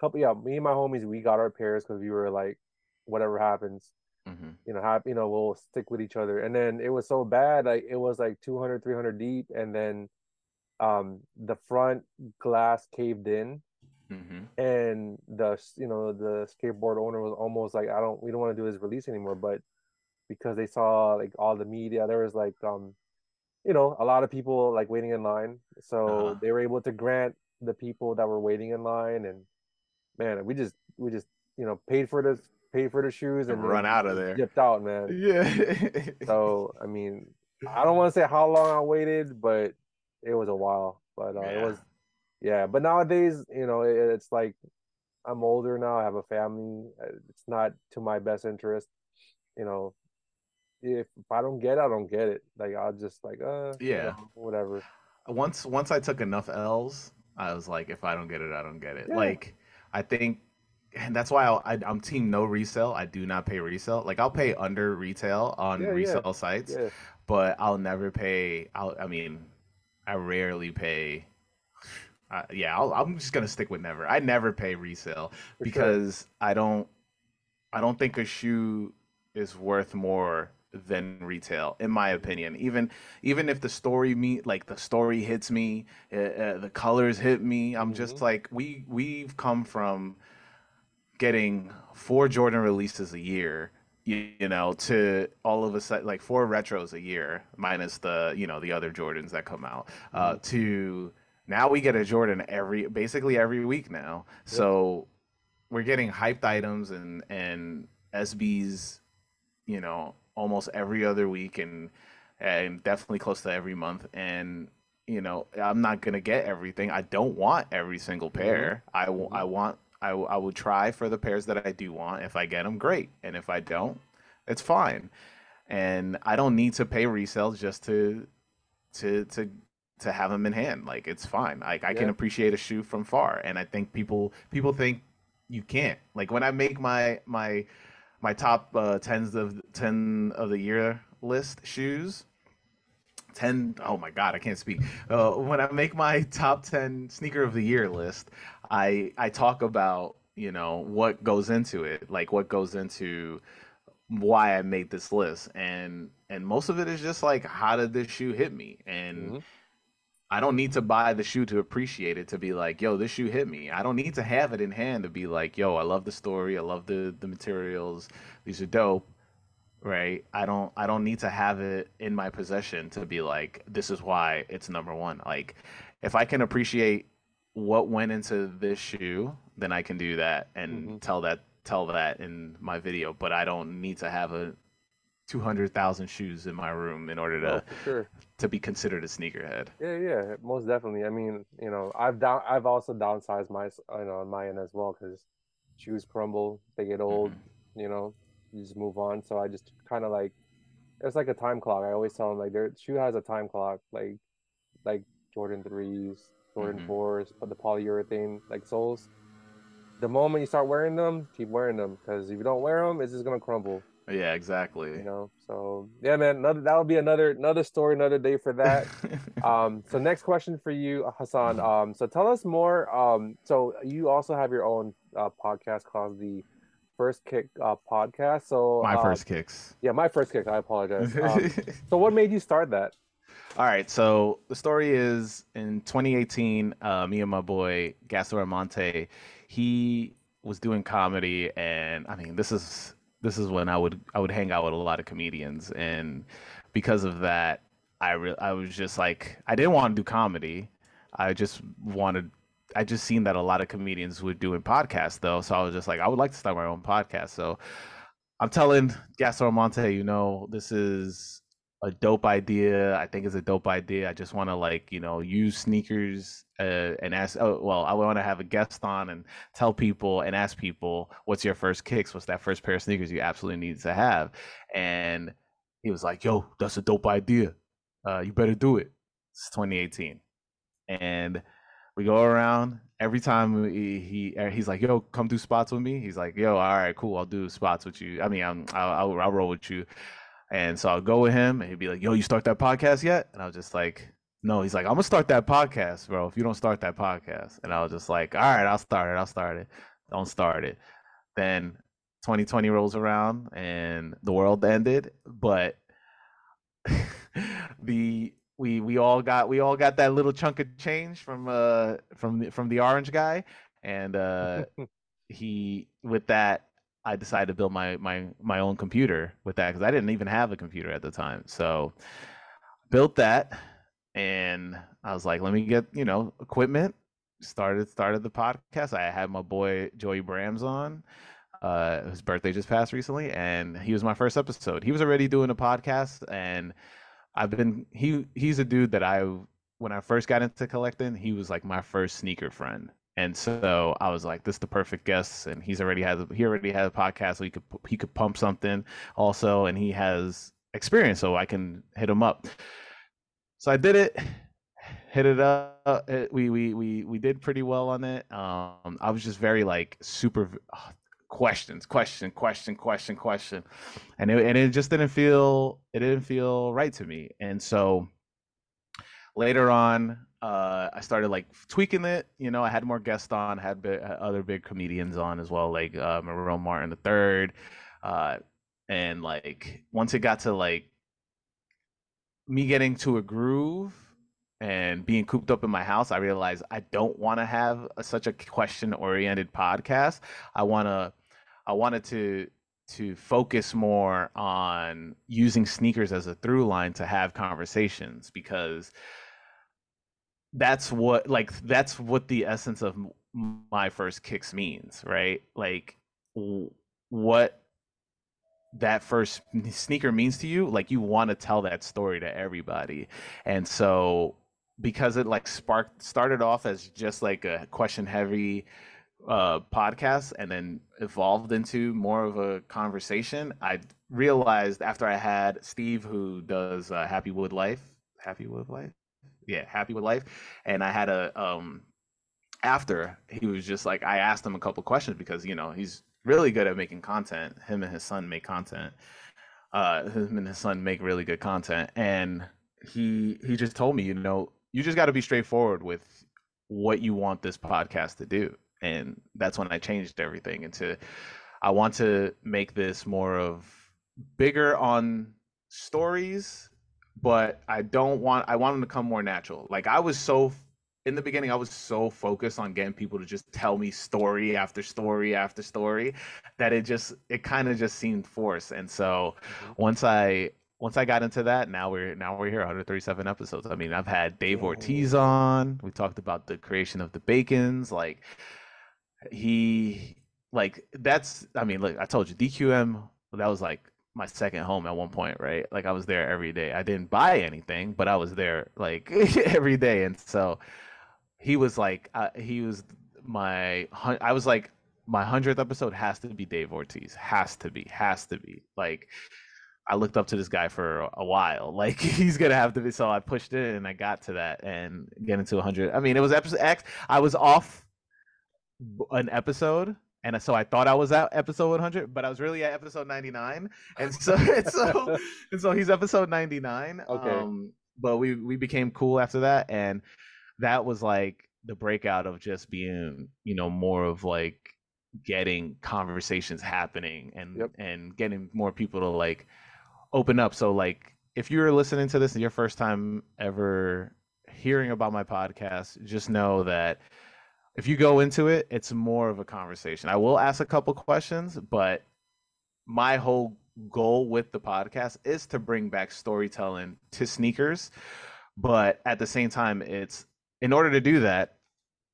couple yeah, me and my homies, we got our pairs because we were like, whatever happens, Mhm. you know, have you know, we'll stick with each other. And then it was so bad, like it was like 200, 300 deep, and then um, the front glass caved in, Mhm. and the you know the skateboard owner was almost like, I don't, we don't want to do this release anymore, but because they saw like all the media, there was like um you know, a lot of people like waiting in line. So Uh-huh. they were able to grant the people that were waiting in line and man, we just we just, you know, paid for the paid for the shoes and Run out of there. Dipped out, man. Yeah. So I mean, I don't want to say how long I waited, but it was a while. But uh, it was yeah, but nowadays, you know, it, it's like I'm older now, I have a family. uh, It's not to my best interest, you know. If, if I don't get it, I don't get it. Like I'll just like uh Yeah. whatever. once once I took enough L's, I was like, if I don't get it, I don't get it. Yeah. Like, I think, and that's why I, I'm team no resale. I do not pay resale. Like, I'll pay under retail on Yeah, yeah. resale sites, Yeah. but I'll never pay. I'll, I mean, I rarely pay. Uh, yeah, I'll, I'm just gonna stick with never. I never pay resale For sure. because I don't. I don't think a shoe is worth more than retail, in my opinion. Even even if the story me like the story hits me, uh, uh, the colors hit me. I'm just Mhm. like we we've come from getting four Jordan releases a year, you, you know, to all of a sudden like four retros a year minus the you know the other Jordans that come out. Uh, to now we get a Jordan every basically every week now. So we're getting hyped items and and SBs, you know, almost every other week and and definitely close to every month. And you know, I'm not gonna get everything. I don't want every single mm-hmm. pair. I w- mm-hmm. I want I, w- I will try for the pairs that I do want. If I get them, great. And if I don't, it's fine. And I don't need to pay resales just to to to to have them in hand. Like it's fine. Like I can appreciate a shoe from far. And I think people people think you can't. Like when I make my my my top uh, tens of ten of the year list shoes. 10 oh my god i can't speak uh, when i make my top 10 sneaker of the year list i i talk about you know what goes into it like what goes into why i made this list and and most of it is just like how did this shoe hit me and Mhm. I don't need to buy the shoe to appreciate it to be like, yo, this shoe hit me. I don't need to have it in hand to be like, yo, I love the story, I love the the materials, these are dope, right? I don't I don't need to have it in my possession to be like, this is why it's number one. Like, if I can appreciate what went into this shoe, then I can do that and Mhm. tell that tell that in my video. But I don't need to have a two hundred thousand shoes in my room in order Oh, to for sure. to be considered a sneakerhead. Yeah, yeah, most definitely. I mean, you know, I've down, I've also downsized my, you know, on my end as well because shoes crumble, they get old, Mhm. you know, you just move on. So I just kind of like, it's like a time clock. I always tell them like their shoe has a time clock, like, like Jordan threes, Jordan Mhm. fours, but the polyurethane like soles. The moment you start wearing them, keep wearing them because if you don't wear them, it's just gonna crumble. Yeah, exactly. You know. So yeah, man, another that'll be another another story, another day for that. Um, so next question for you, Hassan. Um, so tell us more. Um, so you also have your own uh, podcast called the First Kick uh, podcast. So My uh, first kicks. yeah, my first kick. I apologize. Um, so what made you start that? All right, so the story is in 2018, uh, me and my boy Gastor Monte, he was doing comedy, and I mean, this is this is when I would I would hang out with a lot of comedians, and because of that, I re- I was just like I didn't want to do comedy, I just wanted. I just seen that a lot of comedians were doing podcasts though, so I was just like, I would like to start my own podcast. So I'm telling Gastor Monte, you know, this is a dope idea. I think it's a dope idea. I just want to like you know use sneakers uh, and ask. Oh, well, I want to have a guest on and tell people and ask people what's your first kicks. What's that first pair of sneakers you absolutely need to have? And he was like, "Yo, that's a dope idea. Uh, you better do it." It's 2018, and we go around every time he, he uh, he's like, "Yo, come do spots with me." He's like, "Yo, all right, cool. I'll do spots with you. I mean, I'm, I'll, I'll, I'll roll with you." And so I'll go with him, and he'd be like, "Yo, you start that podcast yet?" And I was just like, "No." He's like, "I'm gonna start that podcast, bro. If you don't start that podcast," and I was just like, "All right, I'll start it. I'll start it. Don't start it." Then 2020 rolls around, and the world ended. But the we we all got we all got that little chunk of change from uh from the, from the orange guy, and uh he with that I decided to build my my my own computer with that because I didn't even have a computer at the time. So built that, and I was like, let me get you know equipment. Started started the podcast. I had my boy Joey Brams on. Uh, his birthday just passed recently, and he was my first episode. He was already doing a podcast, and I've been he he's a dude that I when I first got into collecting, he was like my first sneaker friend. And so I was like, this is the perfect guest. And he's already has he already had a podcast, so he could he could pump something also, and he has experience, so I can hit him up. So I did it, hit it up. We we we we did pretty well on it. Um, I was just very like super uh, questions, question, question, question, question, and it and it just didn't feel it didn't feel right to me. And so later on, uh, I started like tweaking it. You know, I had more guests on, had bi- other big comedians on as well, like uh, Martin the third, uh, and like once it got to like me getting to a groove and being cooped up in my house, I realized I don't want to have a, such a question oriented podcast. I want to, I wanted to to focus more on using sneakers as a through line to have conversations because that's what like that's what the essence of my first kicks means right like what that first sneaker means to you, like you want to tell that story to everybody. And so because it like sparked started off as just like a question heavy uh podcast and then evolved into more of a conversation, I realized after I had Steve who does uh, Happy Wood Life, Happy Wood Life. Yeah, Happy with Life and I had a um after he was just like I asked him a couple questions because you know he's really good at making content. Him and his son make content. Uh, him and his son make really good content, and he he just told me, you know, you just got to be straightforward with what you want this podcast to do, and that's when I changed everything into. I want to make this more of bigger on stories, but I don't want. I want them to come more natural. Like I was so in the beginning, I was so focused on getting people to just tell me story after story after story that it just it kind of just seemed forced. And so mm-hmm. once I once I got into that, now we're now we're here, 137 episodes. I mean, I've had Dave Ortiz on. We talked about the creation of the Bacons. Like he like that's I mean, look, I told you DQM that was like my second home at one point, right? Like I was there every day. I didn't buy anything, but I was there like every day. And so he was like uh, he was my I was like my hundredth episode has to be Dave Ortiz. Has to be. Has to be. Like I looked up to this guy for a while. Like he's gonna have to be. So I pushed it and I got to that and getting to 100. I mean, it was episode X. I was off an episode, and so I thought I was at episode 100, but I was really at episode 99. And so, and so, and so he's episode 99. Okay. Um, but we we became cool after that, and that was like the breakout of just being, you know, more of like getting conversations happening and yep. and getting more people to like open up. So like if you're listening to this and your first time ever hearing about my podcast, just know that if you go into it, it's more of a conversation. I will ask a couple questions, but my whole goal with the podcast is to bring back storytelling to sneakers. But at the same time, it's in order to do that,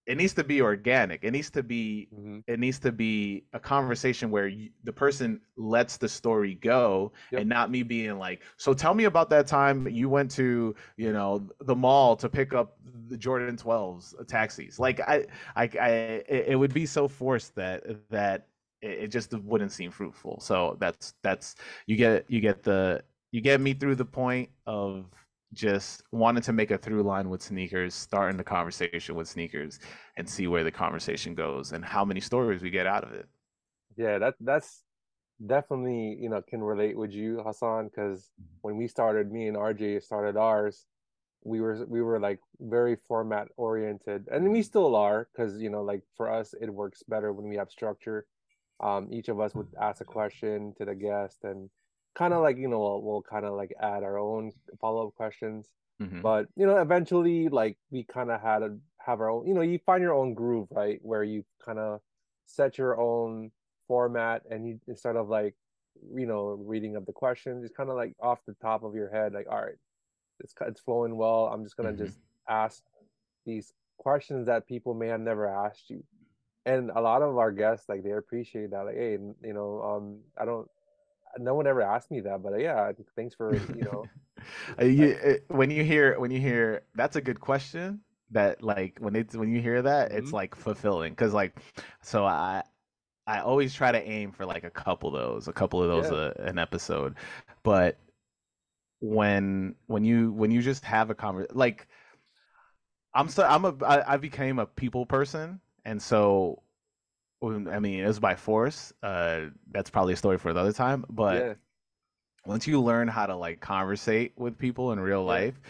it needs to be organic. It needs to be mm-hmm. it needs to be a conversation where you, the person lets the story go yep. and not me being like, "So tell me about that time you went to, you know, the mall to pick up the Jordan 12s uh, taxis." Like I I, I it would be so forced that that it just wouldn't seem fruitful. So that's that's you get you get the you get me through the point of just wanted to make a through line with sneakers, starting the conversation with sneakers, and see where the conversation goes and how many stories we get out of it. Yeah, that that's definitely you know can relate with you, Hassan, because mm-hmm. when we started, me and RJ started ours, we were we were like very format oriented, and we still are, because you know like for us it works better when we have structure. Um, each of us would ask a question to the guest and kind of like you know we'll, we'll kind of like add our own follow-up questions mm-hmm. but you know eventually like we kind of had to have our own you know you find your own groove right where you kind of set your own format and you instead of like you know reading up the questions it's kind of like off the top of your head like all right it's it's flowing well i'm just gonna mm-hmm. just ask these questions that people may have never asked you and a lot of our guests like they appreciate that like hey you know um i don't no one ever asked me that, but yeah, thanks for you know. Uh, you, uh, when you hear when you hear that's a good question. That like when it's when you hear that, mm-hmm. it's like fulfilling because like, so I I always try to aim for like a couple of those, a couple of those yeah. a, uh, an episode, but when when you when you just have a conversation like I'm so I'm a I, I became a people person and so I mean, it was by force. Uh, that's probably a story for another time. But yeah. once you learn how to like conversate with people in real life,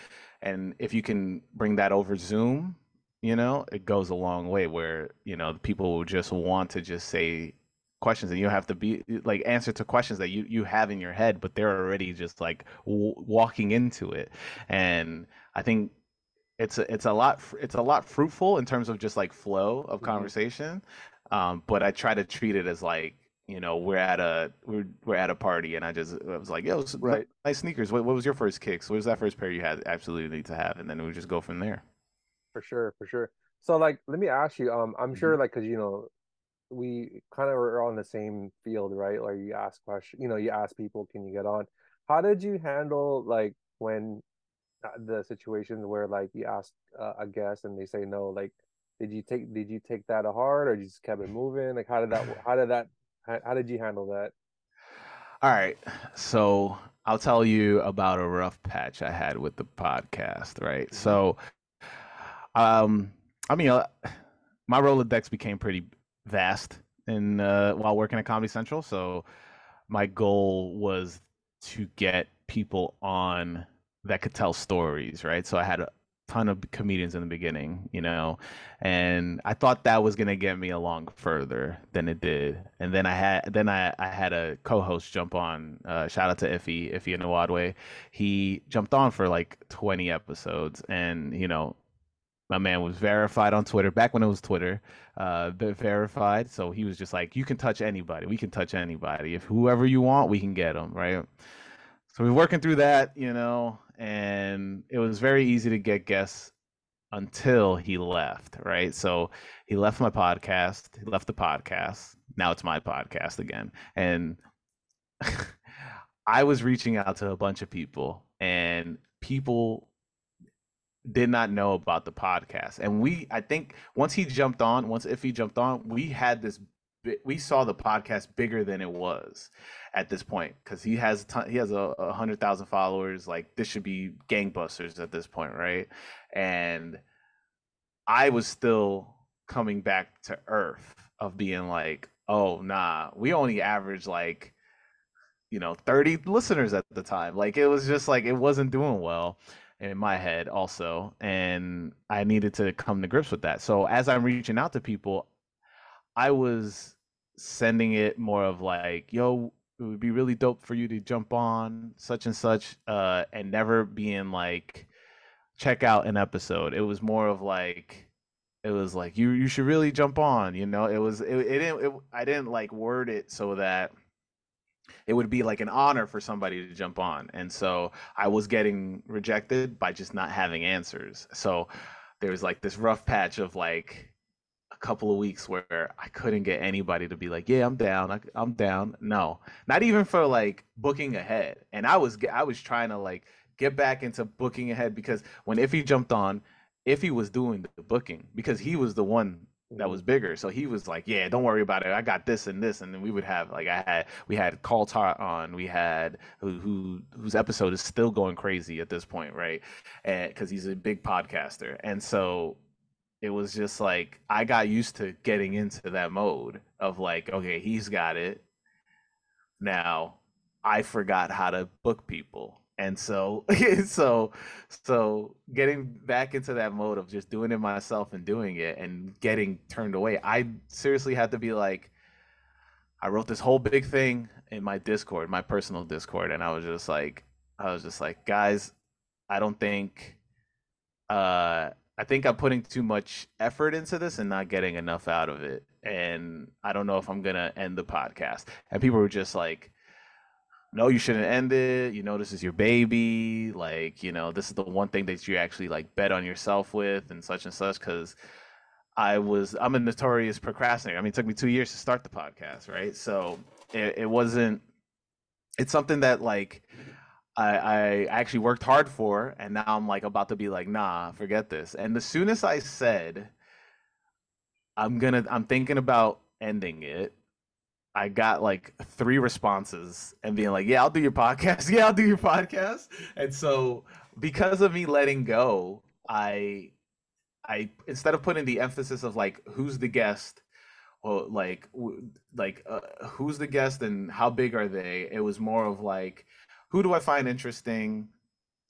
and if you can bring that over Zoom, you know, it goes a long way. Where you know people will just want to just say questions, and you have to be like answer to questions that you you have in your head, but they're already just like w- walking into it. And I think it's a, it's a lot it's a lot fruitful in terms of just like flow of mm-hmm. conversation um, but I try to treat it as like you know we're at a we're we're at a party and I just I was like yo right nice sneakers what, what was your first kicks what was that first pair you had absolutely need to have and then we just go from there for sure for sure so like let me ask you um I'm sure mm-hmm. like because you know we kind of are on the same field, right? Like you ask questions, you know, you ask people, can you get on? How did you handle like when uh, the situations where like you ask uh, a guest and they say no? Like, did you take did you take that to heart or you just kept it moving? Like, how did that how did that how, how did you handle that? All right. So I'll tell you about a rough patch I had with the podcast, right? So um I mean uh, my Rolodex became pretty vast in uh while working at Comedy Central, so my goal was to get people on that could tell stories, right? So I had a ton of comedians in the beginning, you know, and I thought that was gonna get me along further than it did. And then I had then I, I had a co-host jump on. Uh, shout out to Ify Ify Nwadiwe. He jumped on for like 20 episodes, and you know, my man was verified on Twitter back when it was Twitter, uh, verified. So he was just like, you can touch anybody. We can touch anybody. If whoever you want, we can get them, right? So we're working through that, you know, and it was very easy to get guests until he left, right? So he left my podcast, he left the podcast. Now it's my podcast again. And I was reaching out to a bunch of people and people did not know about the podcast. And we I think once he jumped on, once if he jumped on, we had this we saw the podcast bigger than it was at this point because he has ton, he has a, a hundred thousand followers. Like this should be gangbusters at this point, right? And I was still coming back to earth of being like, oh nah, we only average like you know 30 listeners at the time. Like it was just like it wasn't doing well in my head also and i needed to come to grips with that so as i'm reaching out to people i was sending it more of like yo it would be really dope for you to jump on such and such uh and never being like check out an episode. It was more of like it was like you you should really jump on you know? It was it, it didn't it, i didn't like word it so that it would be like an honor for somebody to jump on and so i was getting rejected by just not having answers. So there was like this rough patch of like couple of weeks where I couldn't get anybody to be like, "Yeah, I'm down. I, am down." No, not even for like booking ahead. And I was I was trying to like get back into booking ahead because when Ify jumped on, Ify was doing the booking because he was the one that mm-hmm. was bigger. So he was like, "Yeah, don't worry about it. I got this and this." And then we would have like I had we had Carl Tart on. We had who, who whose episode is still going crazy at this point, right? And because he's a big podcaster, and so it was just like I got used to getting into that mode of like, okay, he's got it. Now I forgot how to book people. And so so so getting back into that mode of just doing it myself and doing it and getting turned away. I seriously had to be like I wrote this whole big thing in my Discord, my personal Discord, and I was just like I was just like, guys, I don't think uh I think I'm putting too much effort into this and not getting enough out of it. And I don't know if I'm gonna end the podcast. And people were just like, "No, you shouldn't end it. You know, this is your baby. Like, you know, this is the one thing that you actually like bet on yourself with, and such and such." Because I was, I'm a notorious procrastinator. I mean, it took me two years to start the podcast, right? So it, it wasn't. It's something that like I, I actually worked hard for, and now I'm like about to be like, nah, forget this. And as soon as I said, I'm gonna, I'm thinking about ending it, I got like three responses and being like, yeah, I'll do your podcast. Yeah, I'll do your podcast. And so because of me letting go, I, I instead of putting the emphasis of like who's the guest, or like, like uh, who's the guest and how big are they, it was more of like who do I find interesting?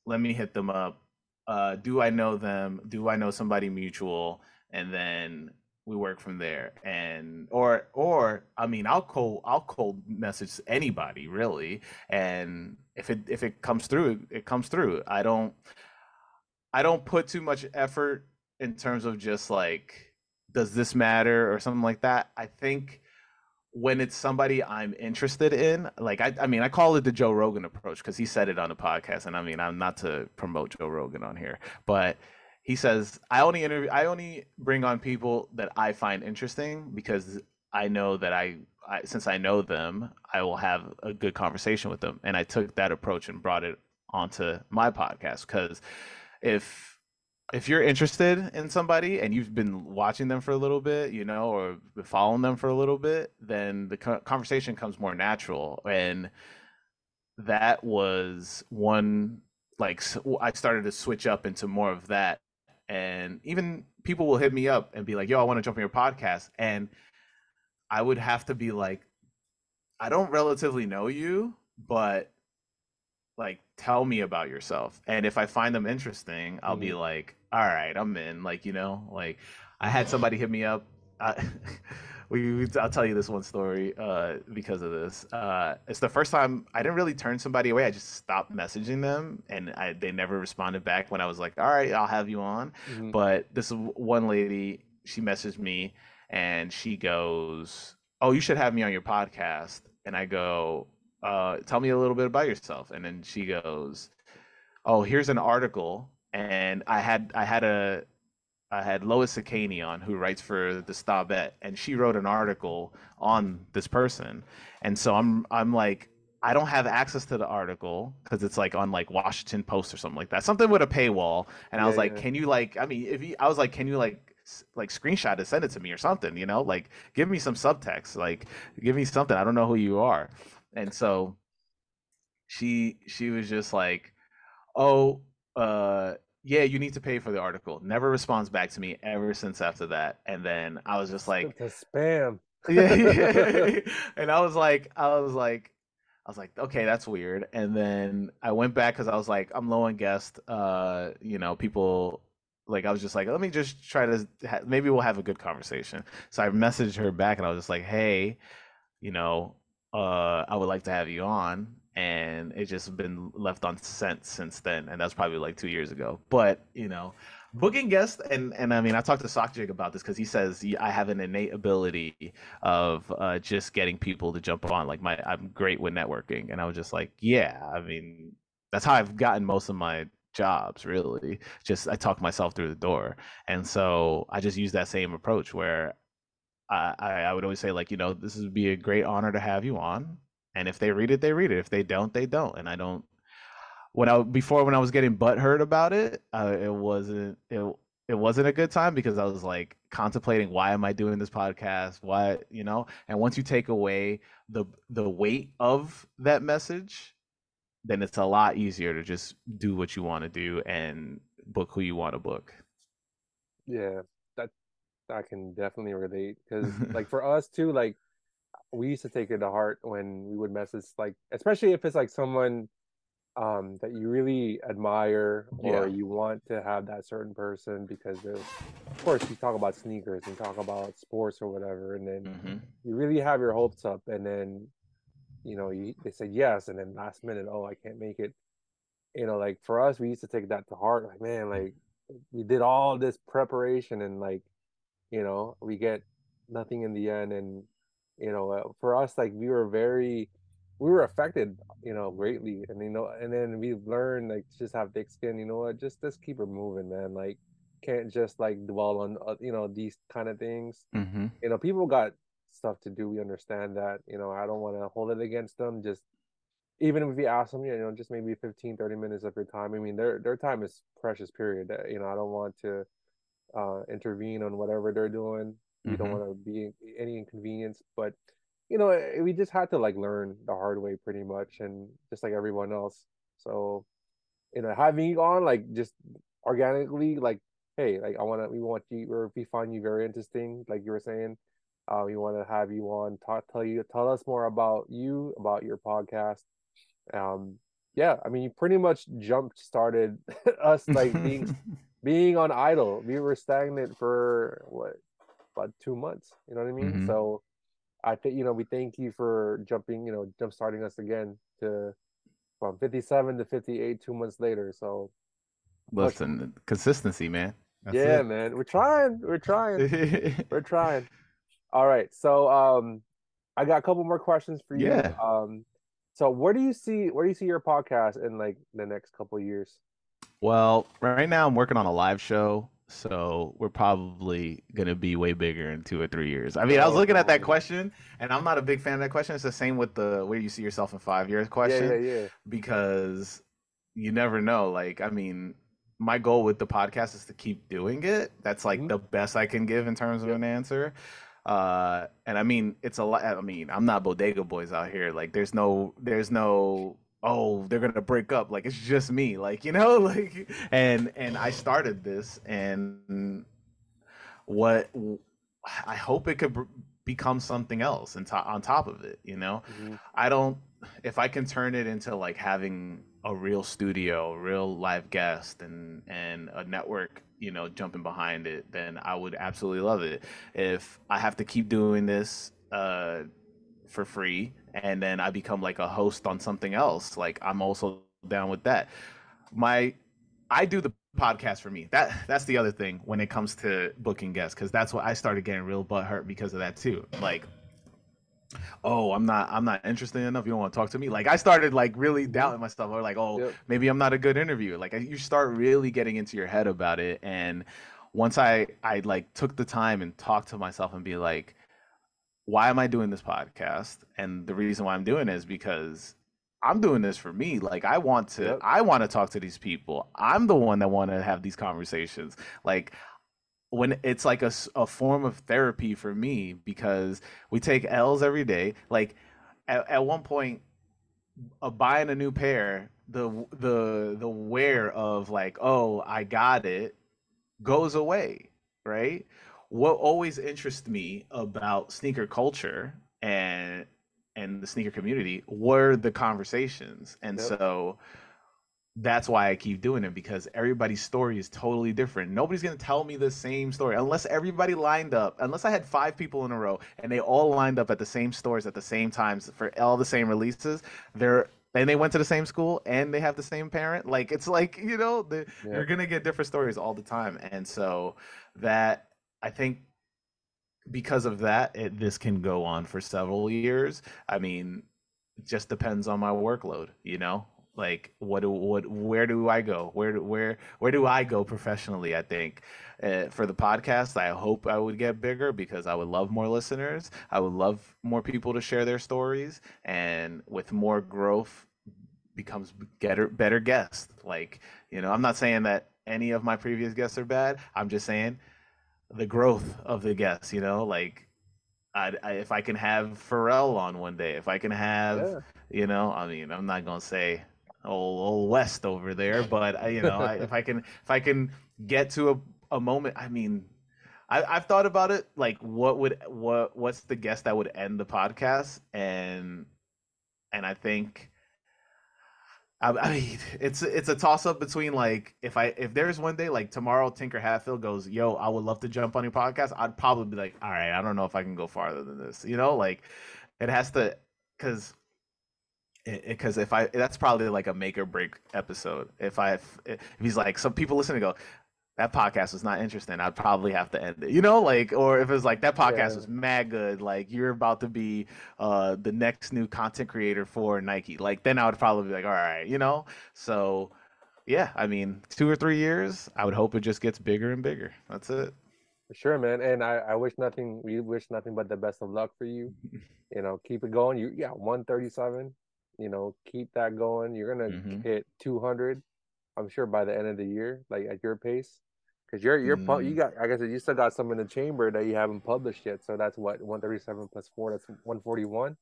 Let me hit them up. Uh, do I know them? Do I know somebody mutual? And then we work from there. And or or I mean, I'll cold I'll cold message anybody really. And if it if it comes through, it comes through. I don't I don't put too much effort in terms of just like does this matter or something like that. I think when it's somebody I'm interested in, like I, I mean, I call it the Joe Rogan approach because he said it on the podcast, and I mean, I'm not to promote Joe Rogan on here, but he says I only interview, I only bring on people that I find interesting because I know that I, I since I know them, I will have a good conversation with them. And I took that approach and brought it onto my podcast because if if you're interested in somebody and you've been watching them for a little bit, you know, or following them for a little bit, then the conversation comes more natural. And that was one, like, I started to switch up into more of that. And even people will hit me up and be like, yo, I want to jump on your podcast. And I would have to be like, I don't relatively know you, but like tell me about yourself and if i find them interesting i'll mm. be like all right i'm in like you know like i had somebody hit me up I, we, i'll tell you this one story uh, because of this uh, it's the first time i didn't really turn somebody away i just stopped messaging them and I, they never responded back when i was like all right i'll have you on mm-hmm. but this one lady she messaged me and she goes oh you should have me on your podcast and i go uh, tell me a little bit about yourself. And then she goes, oh, here's an article. And I had, I had a, I had Lois Sakani on who writes for the Stabet, and she wrote an article on this person. And so I'm, I'm like, I don't have access to the article because it's like on like Washington Post or something like that, something with a paywall. And I was like, yeah. can you like, I mean, if you, I was like, can you like like screenshot it, send it to me or something, you know, like give me some subtext, like give me something. I don't know who you are and so she she was just like oh uh yeah you need to pay for the article never responds back to me ever since after that and then i was just like the spam yeah, yeah. and i was like i was like I was like, okay, that's weird. And then I went back because I was like, I'm low on guest. Uh, you know, people like I was just like, let me just try to ha- maybe we'll have a good conversation. So I messaged her back and I was just like, hey, you know, uh, I would like to have you on. And it's just been left on sent since then. And that's probably like two years ago. But, you know, booking guests and and I mean I talked to Sockjig about this because he says I have an innate ability of uh, just getting people to jump on like my I'm great with networking and I was just like yeah I mean that's how I've gotten most of my jobs really just I talk myself through the door and so I just use that same approach where I, I would always say like you know this would be a great honor to have you on and if they read it they read it. If they don't they don't. And i don't when i before when i was getting butthurt about it uh, it wasn't it, it wasn't a good time because i was like contemplating why am i doing this podcast? Why you know? And once you take away the the weight of that message then it's a lot easier to just do what you want to do and book who you want to book. Yeah that I can definitely relate because like for us too, like we used to take it to heart when we would message like especially if it's like someone um that you really admire or yeah. you want to have that certain person because of course you talk about sneakers and talk about sports or whatever and then mm-hmm. you really have your hopes up and then you know you, they said yes and then last minute oh I can't make it you know like for us we used to take that to heart like man like we did all this preparation and like you know we get nothing in the end and you know uh, for us like we were very we were affected you know greatly and you know and then we've learned like just have thick skin you know what just just keep it moving man like can't just like dwell on uh, you know these kind of things mm-hmm. you know people got stuff to do we understand that you know i don't want to hold it against them just even if we ask them you know just maybe 15 30 minutes of your time i mean their their time is precious period you know i don't want to uh, intervene on whatever they're doing. We mm-hmm. don't want to be any inconvenience, but you know, eh, we just had to like learn the hard way pretty much, and just like everyone else. So, you know, having you on like just organically, like, hey, like I want to, we want you, or we find you very interesting, like you were saying. Uh, we want to have you on, talk, tell you, tell us more about you, about your podcast. Um, yeah, I mean, you pretty much jump started us like being being on idle we were stagnant for what about two months you know what i mean? Mm-hmm. so i think you know we thank you for jumping you know jump starting us again to from 57 to 58 two months later so. Listen much... consistency man. That's yeah it. man. We're trying we're trying. We're trying. All right so um i got a couple more questions for you. Yeah. um so where do you see where do you see your podcast in like the next couple years? Well, right now I'm working on a live show So we're probably gonna be way bigger in two or three years. I mean, I was looking at that question, and I'm not a big fan of that question. It's the same with the where you see yourself in five years question, Yeah, yeah, yeah. because you never know. Like, I mean, my goal with the podcast is to keep doing it. That's like Mhm. the best I can give in terms of an answer. Uh, and I mean, it's a lot. I mean, I'm not bodega boys out here. Like, there's no, there's no. Oh, they're gonna break up. Like it's just me. Like you know, like and and I started this, and what I hope it could become something else and to, on top of it. You know, Mhm. I don't if I can turn it into like having a real studio, real live guest and and a network, you know, jumping behind it, then I would absolutely love it. If I have to keep doing this uh for free and then I become like a host on something else, like I'm also down with that. My I do the podcast for me. That that's the other thing when it comes to booking guests cuz that's what I started getting real butt hurt because of that too. Like oh i'm not i'm not interested enough you don't want to talk to me like i started like really mm-hmm. doubting myself or like oh Yep. maybe i'm not a good interviewer like you start really getting into your head about it and once i i like took the time and talked to myself and be like why am i doing this podcast and the reason why i'm doing it is because i'm doing this for me like i want to Yep. i want to talk to these people i'm the one that want to have these conversations like when it's like a, a form of therapy for me because we take L's every day. Like at, at one point, uh, buying a new pair, the the the wear of like, oh, I got it, goes away, right? What always interests me about sneaker culture and and the sneaker community were the conversations, and Yep. so that's why I keep doing it because everybody's story is totally different. Nobody's gonna tell me the same story unless everybody lined up. Unless I had five people in a row and they all lined up at the same stores at the same times for all the same releases. They're and they went to the same school and they have the same parent. Like it's like you know the, Yeah. you're gonna get different stories all the time, and so that I think because of that, it, this can go on for several years. I mean, it just depends on my workload, you know? Like what do what where do I go? Where do where where do I go professionally, I think. Uh, for the podcast, I hope I would get bigger because I would love more listeners. I would love more people to share their stories and with more growth becomes better better guests. Like, you know, I'm not saying that any of my previous guests are bad. I'm just saying the growth of the guests, you know, like I, I if I can have Pharrell on one day, if I can have, Yeah. you know, I mean, I'm not gonna say old, old West over there, but I, you know, I, if I can, if I can get to a, a moment, I mean, I, I've thought about it, like what would, what, what's the guest that would end the podcast, and, and I think. I, I mean, it's it's a toss up between like if I if there's one day like tomorrow Tinker Hatfield goes, yo, I would love to jump on your podcast. I'd probably be like, all right, I don't know if I can go farther than this. You know, like it has to because because if I that's probably like a make or break episode. If I if, if he's like some people listen to go. That podcast was not interesting. I'd probably have to end it, you know, like, or if it's like that podcast Yeah. was mad good, like you're about to be uh the next new content creator for Nike, like then I would probably be like, all right, you know. So, yeah, I mean, two or three years, I would hope it just gets bigger and bigger. That's it. Sure, man. And I, I wish nothing, we wish nothing but the best of luck for you. You know, keep it going. You, yeah, 137. You know, keep that going. You're going to Mhm. hit 200, I'm sure, by the end of the year, like at your pace. Because you're, you're, pu- you Mm. got, like I said, you still got some in the chamber that you haven't published yet. So that's what, 137 plus four, that's 141.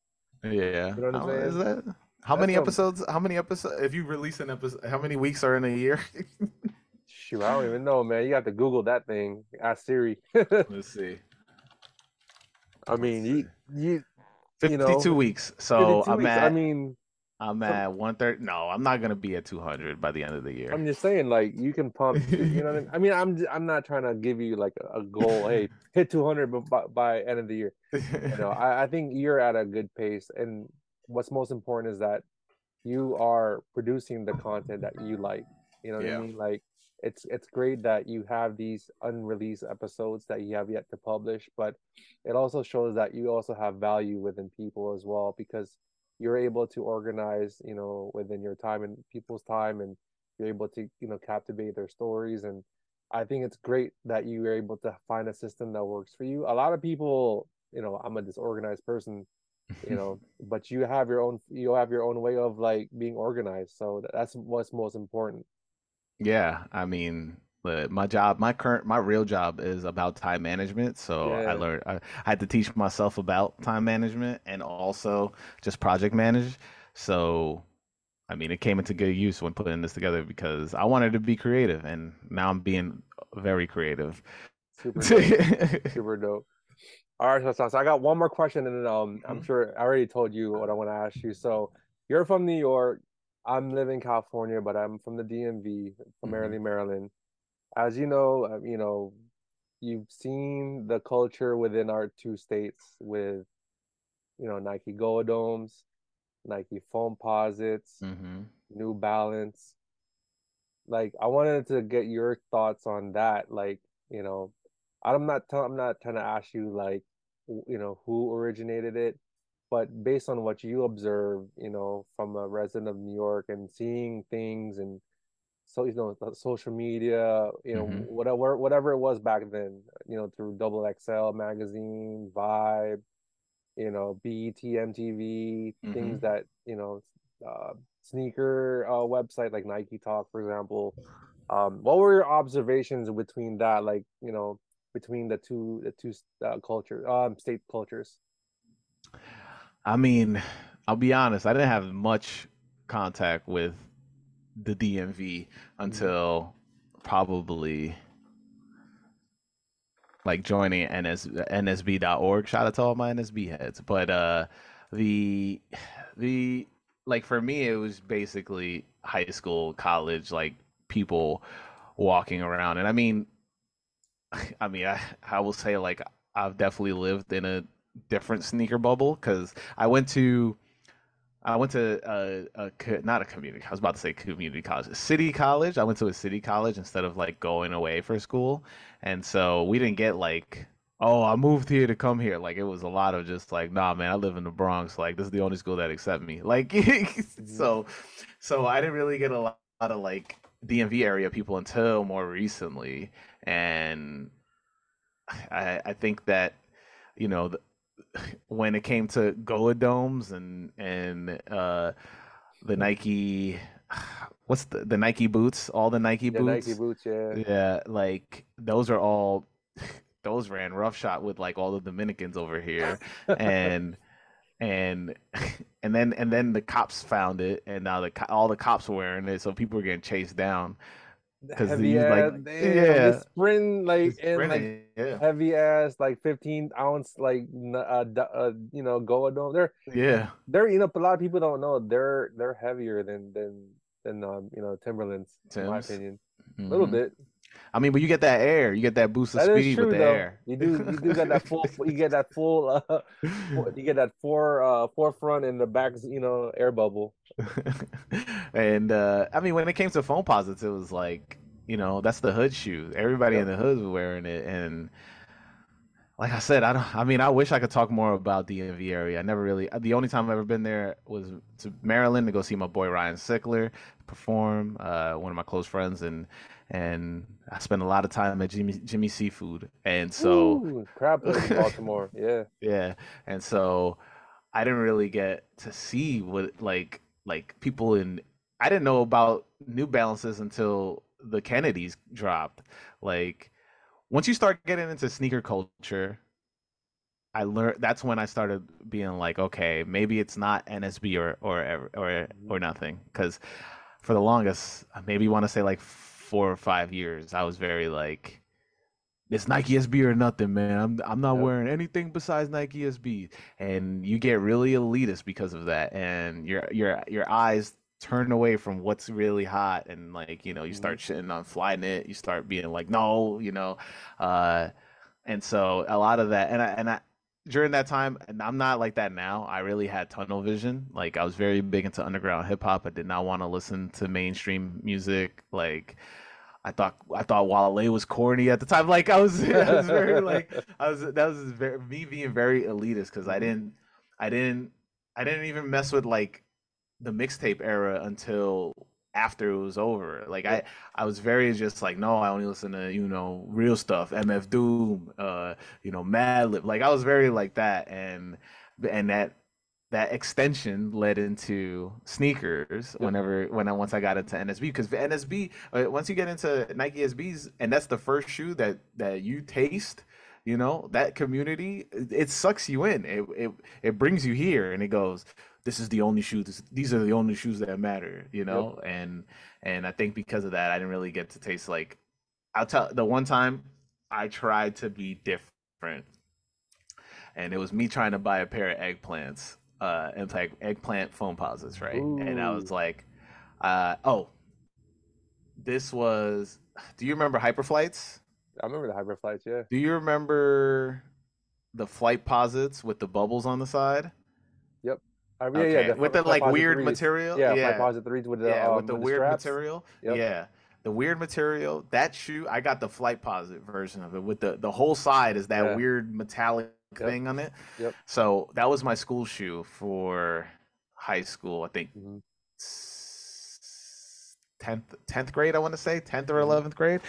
Yeah. You know what I'm How- is that how That's many episodes? How many episodes? If you release an episode, how many weeks are in a year? Shoot, I don't even know, man. You got to Google that thing. Ask Siri. Let's see. I mean, you, you, You Fifty-two know, weeks. So 52 I'm weeks. at. I mean, I'm at one thirty. No, I'm not gonna be at two hundred by the end of the year. I'm just saying, like you can pump. You know, what I mean? I mean, I'm I'm not trying to give you like a, goal. hey, hit 200 b- by, by end of the year. You know, I, I think you're at a good pace, and what's most important is that you are producing the content that you like. You know what Yeah. I mean? Like it's it's great that you have these unreleased episodes that you have yet to publish, but it also shows that you also have value within people as well because you're able to organize, you know, within your time and people's time and you're able to, you know, captivate their stories and I think it's great that you were able to find a system that works for you. A lot of people, you know, I'm a disorganized person, you know, but you have your own you have your own way of like being organized. So that's what's most important. Yeah, I mean, but my job, my current, my real job is about time management. So I learned, I, I had to teach myself about time management and also just project manage. So, I mean, it came into good use when putting this together because I wanted to be creative, and now I'm being very creative. Super dope. Super dope. All right, so, so, so I got one more question, and then um, I'm Mhm. sure I already told you what I want to ask you. So you're from New York. I'm living in California, but I'm from the DMV, primarily Maryland. As you know, uh, you know, you've seen the culture within our two states with, you know, Nike Goadomes, Nike Foam Posits, hmm New Balance. Like, I wanted to get your thoughts on that. Like, you know, I'm not tell I'm not trying to ask you like, you know, who originated it, but based on what you observe, you know, from a resident of New York and seeing things and so you know social media, you know, Mhm. whatever whatever it was back then, you know, through Double XL magazine, Vibe, you know, BET, MTV, things Mhm. that, you know, uh, sneaker uh, website like Nike Talk, for example. Um, what were your observations between that, like, you know, between the two the two uh, culture um state cultures? I mean, I'll be honest, I didn't have much contact with the DMV until probably like joining NS, NSB.org. Shout out to all my NSB heads. But uh the the like for me it was basically high school, college, like people walking around. And I mean I mean I, I will say like I've definitely lived in a different sneaker bubble because I went to I went to a, a not a community. I was about to say community college, a city college. I went to a city college instead of like going away for school, and so we didn't get like, oh, I moved here to come here. Like it was a lot of just like, nah, man, I live in the Bronx. Like this is the only school that accept me. Like mm-hmm. so, so I didn't really get a lot, lot of like DMV area people until more recently, and I I think that you know the, when it came to Goadomes and and uh the Nike what's the the Nike boots, all the Nike Yeah, boots. Nike boots, yeah. Yeah, like those are all those ran roughshod with like all the Dominicans over here and and and then and then the cops found it and now the all the cops were wearing it so people were getting chased down 'Cause heavy these, ass, like- damn, yeah. sprint like It's in like yeah heavy ass like 15 ounce like uh, uh you know Goadome. They're yeah they're you know a lot of people don't know they're they're heavier than than than um you know Timberlands in my opinion. A little Mhm. bit. I mean but you get that air you get that boost of That speed true with the though. air. You do you do get that full you get that full uh you get that four uh forefront and the back you know air bubble. and uh I mean when it came to foam posits it was like you know that's the hood shoe. Everybody in the hood was wearing it. And like I said I don't I mean I wish I could talk more about DMV area I never really the only time I've ever been there was to Maryland to go see my boy Ryan Sickler perform uh one of my close friends. And and I spent a lot of time at Jimmy Jimmy Seafood and so Ooh, crab in Baltimore. Yeah. yeah, and so I didn't really get to see what like like people in I didn't know about New Balances until the Kennedys dropped. Like once you start getting into sneaker culture, I learned that's when I started being like, okay, maybe it's not NSB or or or or mm-hmm. nothing. Because for the longest, maybe you want to say like four or five years, I was very like, it's Nike SB or nothing, man. I'm I'm not Yep. wearing anything besides Nike SB, and you get really elitist because of that, and your your your eyes turn away from what's really hot, and like you know you start shitting on Flyknit, you start being like, no, you know, uh, and so a lot of that, and I and I during that time, and I'm not like that now. I really had tunnel vision. Like I was very big into underground hip hop. I did not want to listen to mainstream music. Like I thought I thought Wale was corny at the time. Like I was, I was very like I was that was very, me being very elitist because I didn't I didn't I didn't even mess with like the mixtape era until after it was over. Like I, I was very just like, no, I only listen to you know real stuff, MF Doom, uh, you know, Madlib. Like I was very like that, and and that that extension led into sneakers whenever when I once I got into NSB because NSB uh, once you get into Nike SBs and that's the first shoe that that you taste you know that community it, it sucks you in. It, it it brings you here and it goes this is the only shoe this, these are the only shoes that matter you know? And and I think because of that I didn't really get to taste like I'll tell the one time I tried to be different and it was me trying to buy a pair of eggplants uh and like eggplant foam posits right? And I was like uh oh. This was do you remember hyperflights? I remember the hyperflights. Yeah. do you remember the flight posits with the bubbles on the side I mean, okay yeah, yeah. with the like weird threes. material Yeah, yeah Flight threes with the yeah um, with the with weird material Yep. yeah the weird material that shoe i got the flight posit version of it with the the whole side is that Yeah. weird metallic Yep. thing on it Yep. so that was my school shoe for high school i think Mhm. 10th 10th grade i want to say 10th or Mhm. 11th grade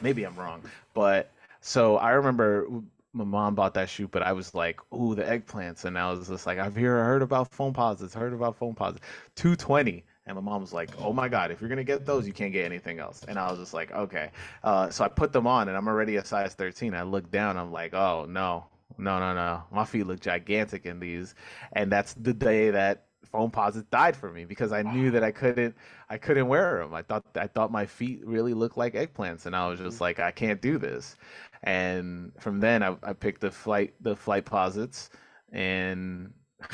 maybe i'm wrong but so i remember my mom bought that shoe but i was like ooh the eggplants and i was just like i've heard, heard about foam posits heard about foam posits. 220 and my mom was like oh my god if you're gonna get those you can't get anything else and i was just like okay. Uh, so i put them on and i'm already a size 13 i look down i'm like oh no no no no. My feet look gigantic in these and that's the day that foam posits died for me because i knew that i couldn't i couldn't wear them. I thought i thought my feet really looked like eggplants and i was just mm-hmm. like i can't do this. And from then i, I picked the flight the flight posits and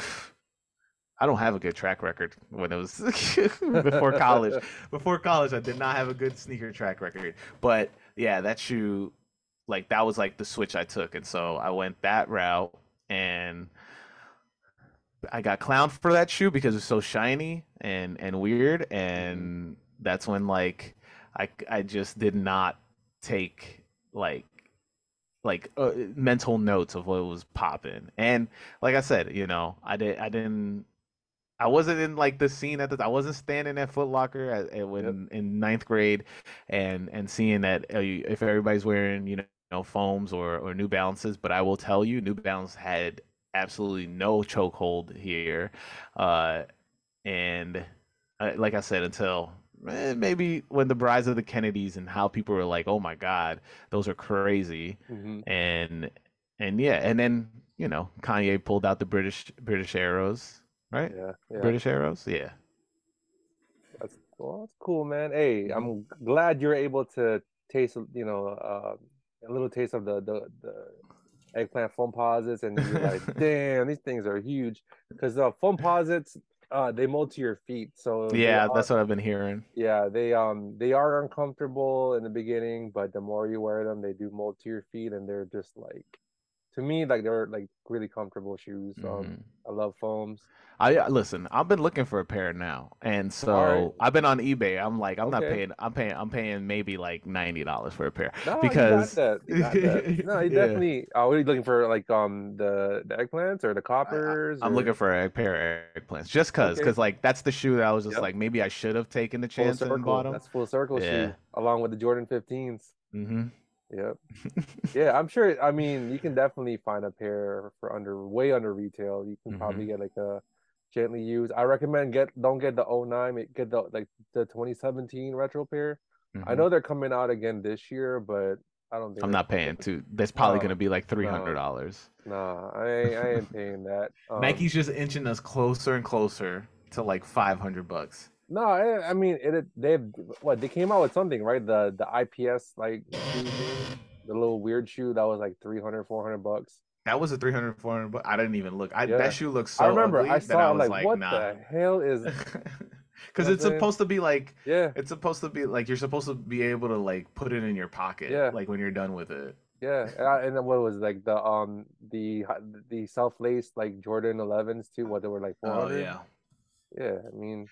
I don't have a good track record when it was before college. Before college, I did not have a good sneaker track record. But yeah, that shoe, like that was like the switch I took, and so I went that route, and I got clowned for that shoe because it's so shiny and and weird, and that's when like I I just did not take like like uh, mental notes of what was popping. And like i said you know i did i didn't i wasn't in like the scene at the i wasn't standing at Foot Locker at, at when in ninth grade and and seeing that uh, if everybody's wearing you know foams or or new balances but i will tell you new balance had absolutely no chokehold here uh and uh, like i said until eh, maybe when the rise of the kennedys and how people were like oh my god those are crazy Mhm. and and yeah, and then you know Kanye pulled out the British British arrows, right? Yeah. Yeah. British arrows, yeah. That's well, that's cool, man. Hey, I'm glad you're able to taste, you know, uh, a little taste of the the, the eggplant foam posits, and you're like, damn, these things are huge. Because the foam posits, uh, they mold to your feet, so Yeah, that's what I've been hearing. yeah, they um they are uncomfortable in the beginning, but the more you wear them, they do mold to your feet, and they're just like, to me, like they're like really comfortable shoes. Um, I love foams. I I- listen. I've been looking for a pair now, and so Alright. I've been on eBay. I'm like, I'm not paying. I'm paying. I'm paying maybe like ninety dollars for a pair No, because you got that. You got that. No, you Yeah. definitely. Uh, are you looking for? Like um the the eggplants or the coppers? I'm or- looking for a pair of eggplants just cause, Okay. cause like that's the shoe that I was just Yep. like maybe I should have taken the chance and bought them. That's full circle Yeah. shoe along with the Jordan 15s. hmm Yep. yeah, I'm sure. I mean, you can definitely find a pair for under way under retail. You can probably Mm-hmm. get like a gently used. I recommend get don't get the 09, get the like the 2017 retro pair. I Mhm. know they're coming out again this year, but I don't think I'm not paying too. That's probably No, gonna be like three hundred dollars. Nah, I ain't, I ain't paying that. Um, Nike's just inching us closer and closer to like five hundred bucks. No, I, I mean it. They've what they came out with something right? The the IPS like the little weird shoe that was like 300, 400 bucks. That was a 300, 400 bucks. I didn't even look. I, Yeah. That shoe looks so I remember ugly I that saw I was like, like, what nah. the hell is? Because it's what I'm saying? supposed to be like Yeah, it's supposed to be like you're supposed to be able to like put it in your pocket, Yeah. like when you're done with it. yeah, and, I, and what was like the um the the self laced like Jordan 11s too? What they were like 400? Oh yeah. yeah. I mean,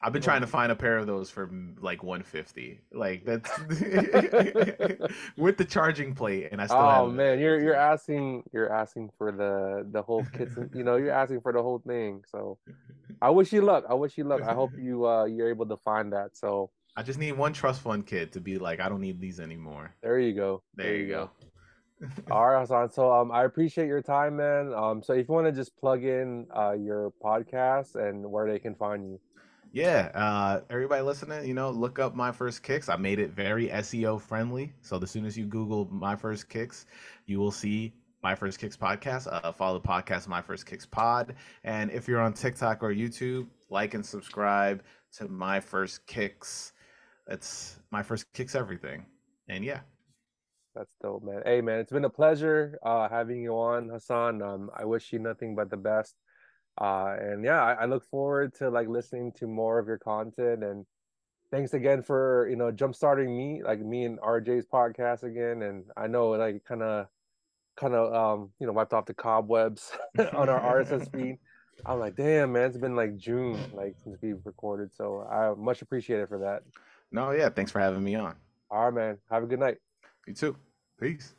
I've been trying to find a pair of those for mm, like 150. Like that's with the charging plate, and I still. Oh man, you're you're asking you're asking for the the whole kits. and- You know, you're asking for the whole thing. So I wish you luck. I wish you luck. I hope you uh you're able to find that. So I just need one trust fund kid to be like, I don't need these anymore. there you go. There, you go. All right, Hassan. So um, I appreciate your time, man. Um, so if you want to just plug in uh your podcast and where they can find you. Yeah, uh, everybody listening, you know, look up my first kicks. I made it very SEO friendly. So as soon as you Google my first kicks, you will see my first kicks podcast. Uh, follow the podcast my first kicks pod. And if you're on TikTok or YouTube, like and subscribe to my first kicks. It's my first kicks everything. And yeah, That's dope, man. Hey, man, it's been a pleasure uh having you on, Hassan. Um, I wish you nothing but the best. Uh, and yeah, I, I look forward to like listening to more of your content. And thanks again for you know jumpstarting me, like me and RJ's podcast again. And I know like kind of, kind of um you know wiped off the cobwebs on our RSS feed. I'm like, damn, man, it's been like June like since we've recorded. So I much appreciate it for that. no, yeah, thanks for having me on. All right, man. Have a good night. You too. Peace.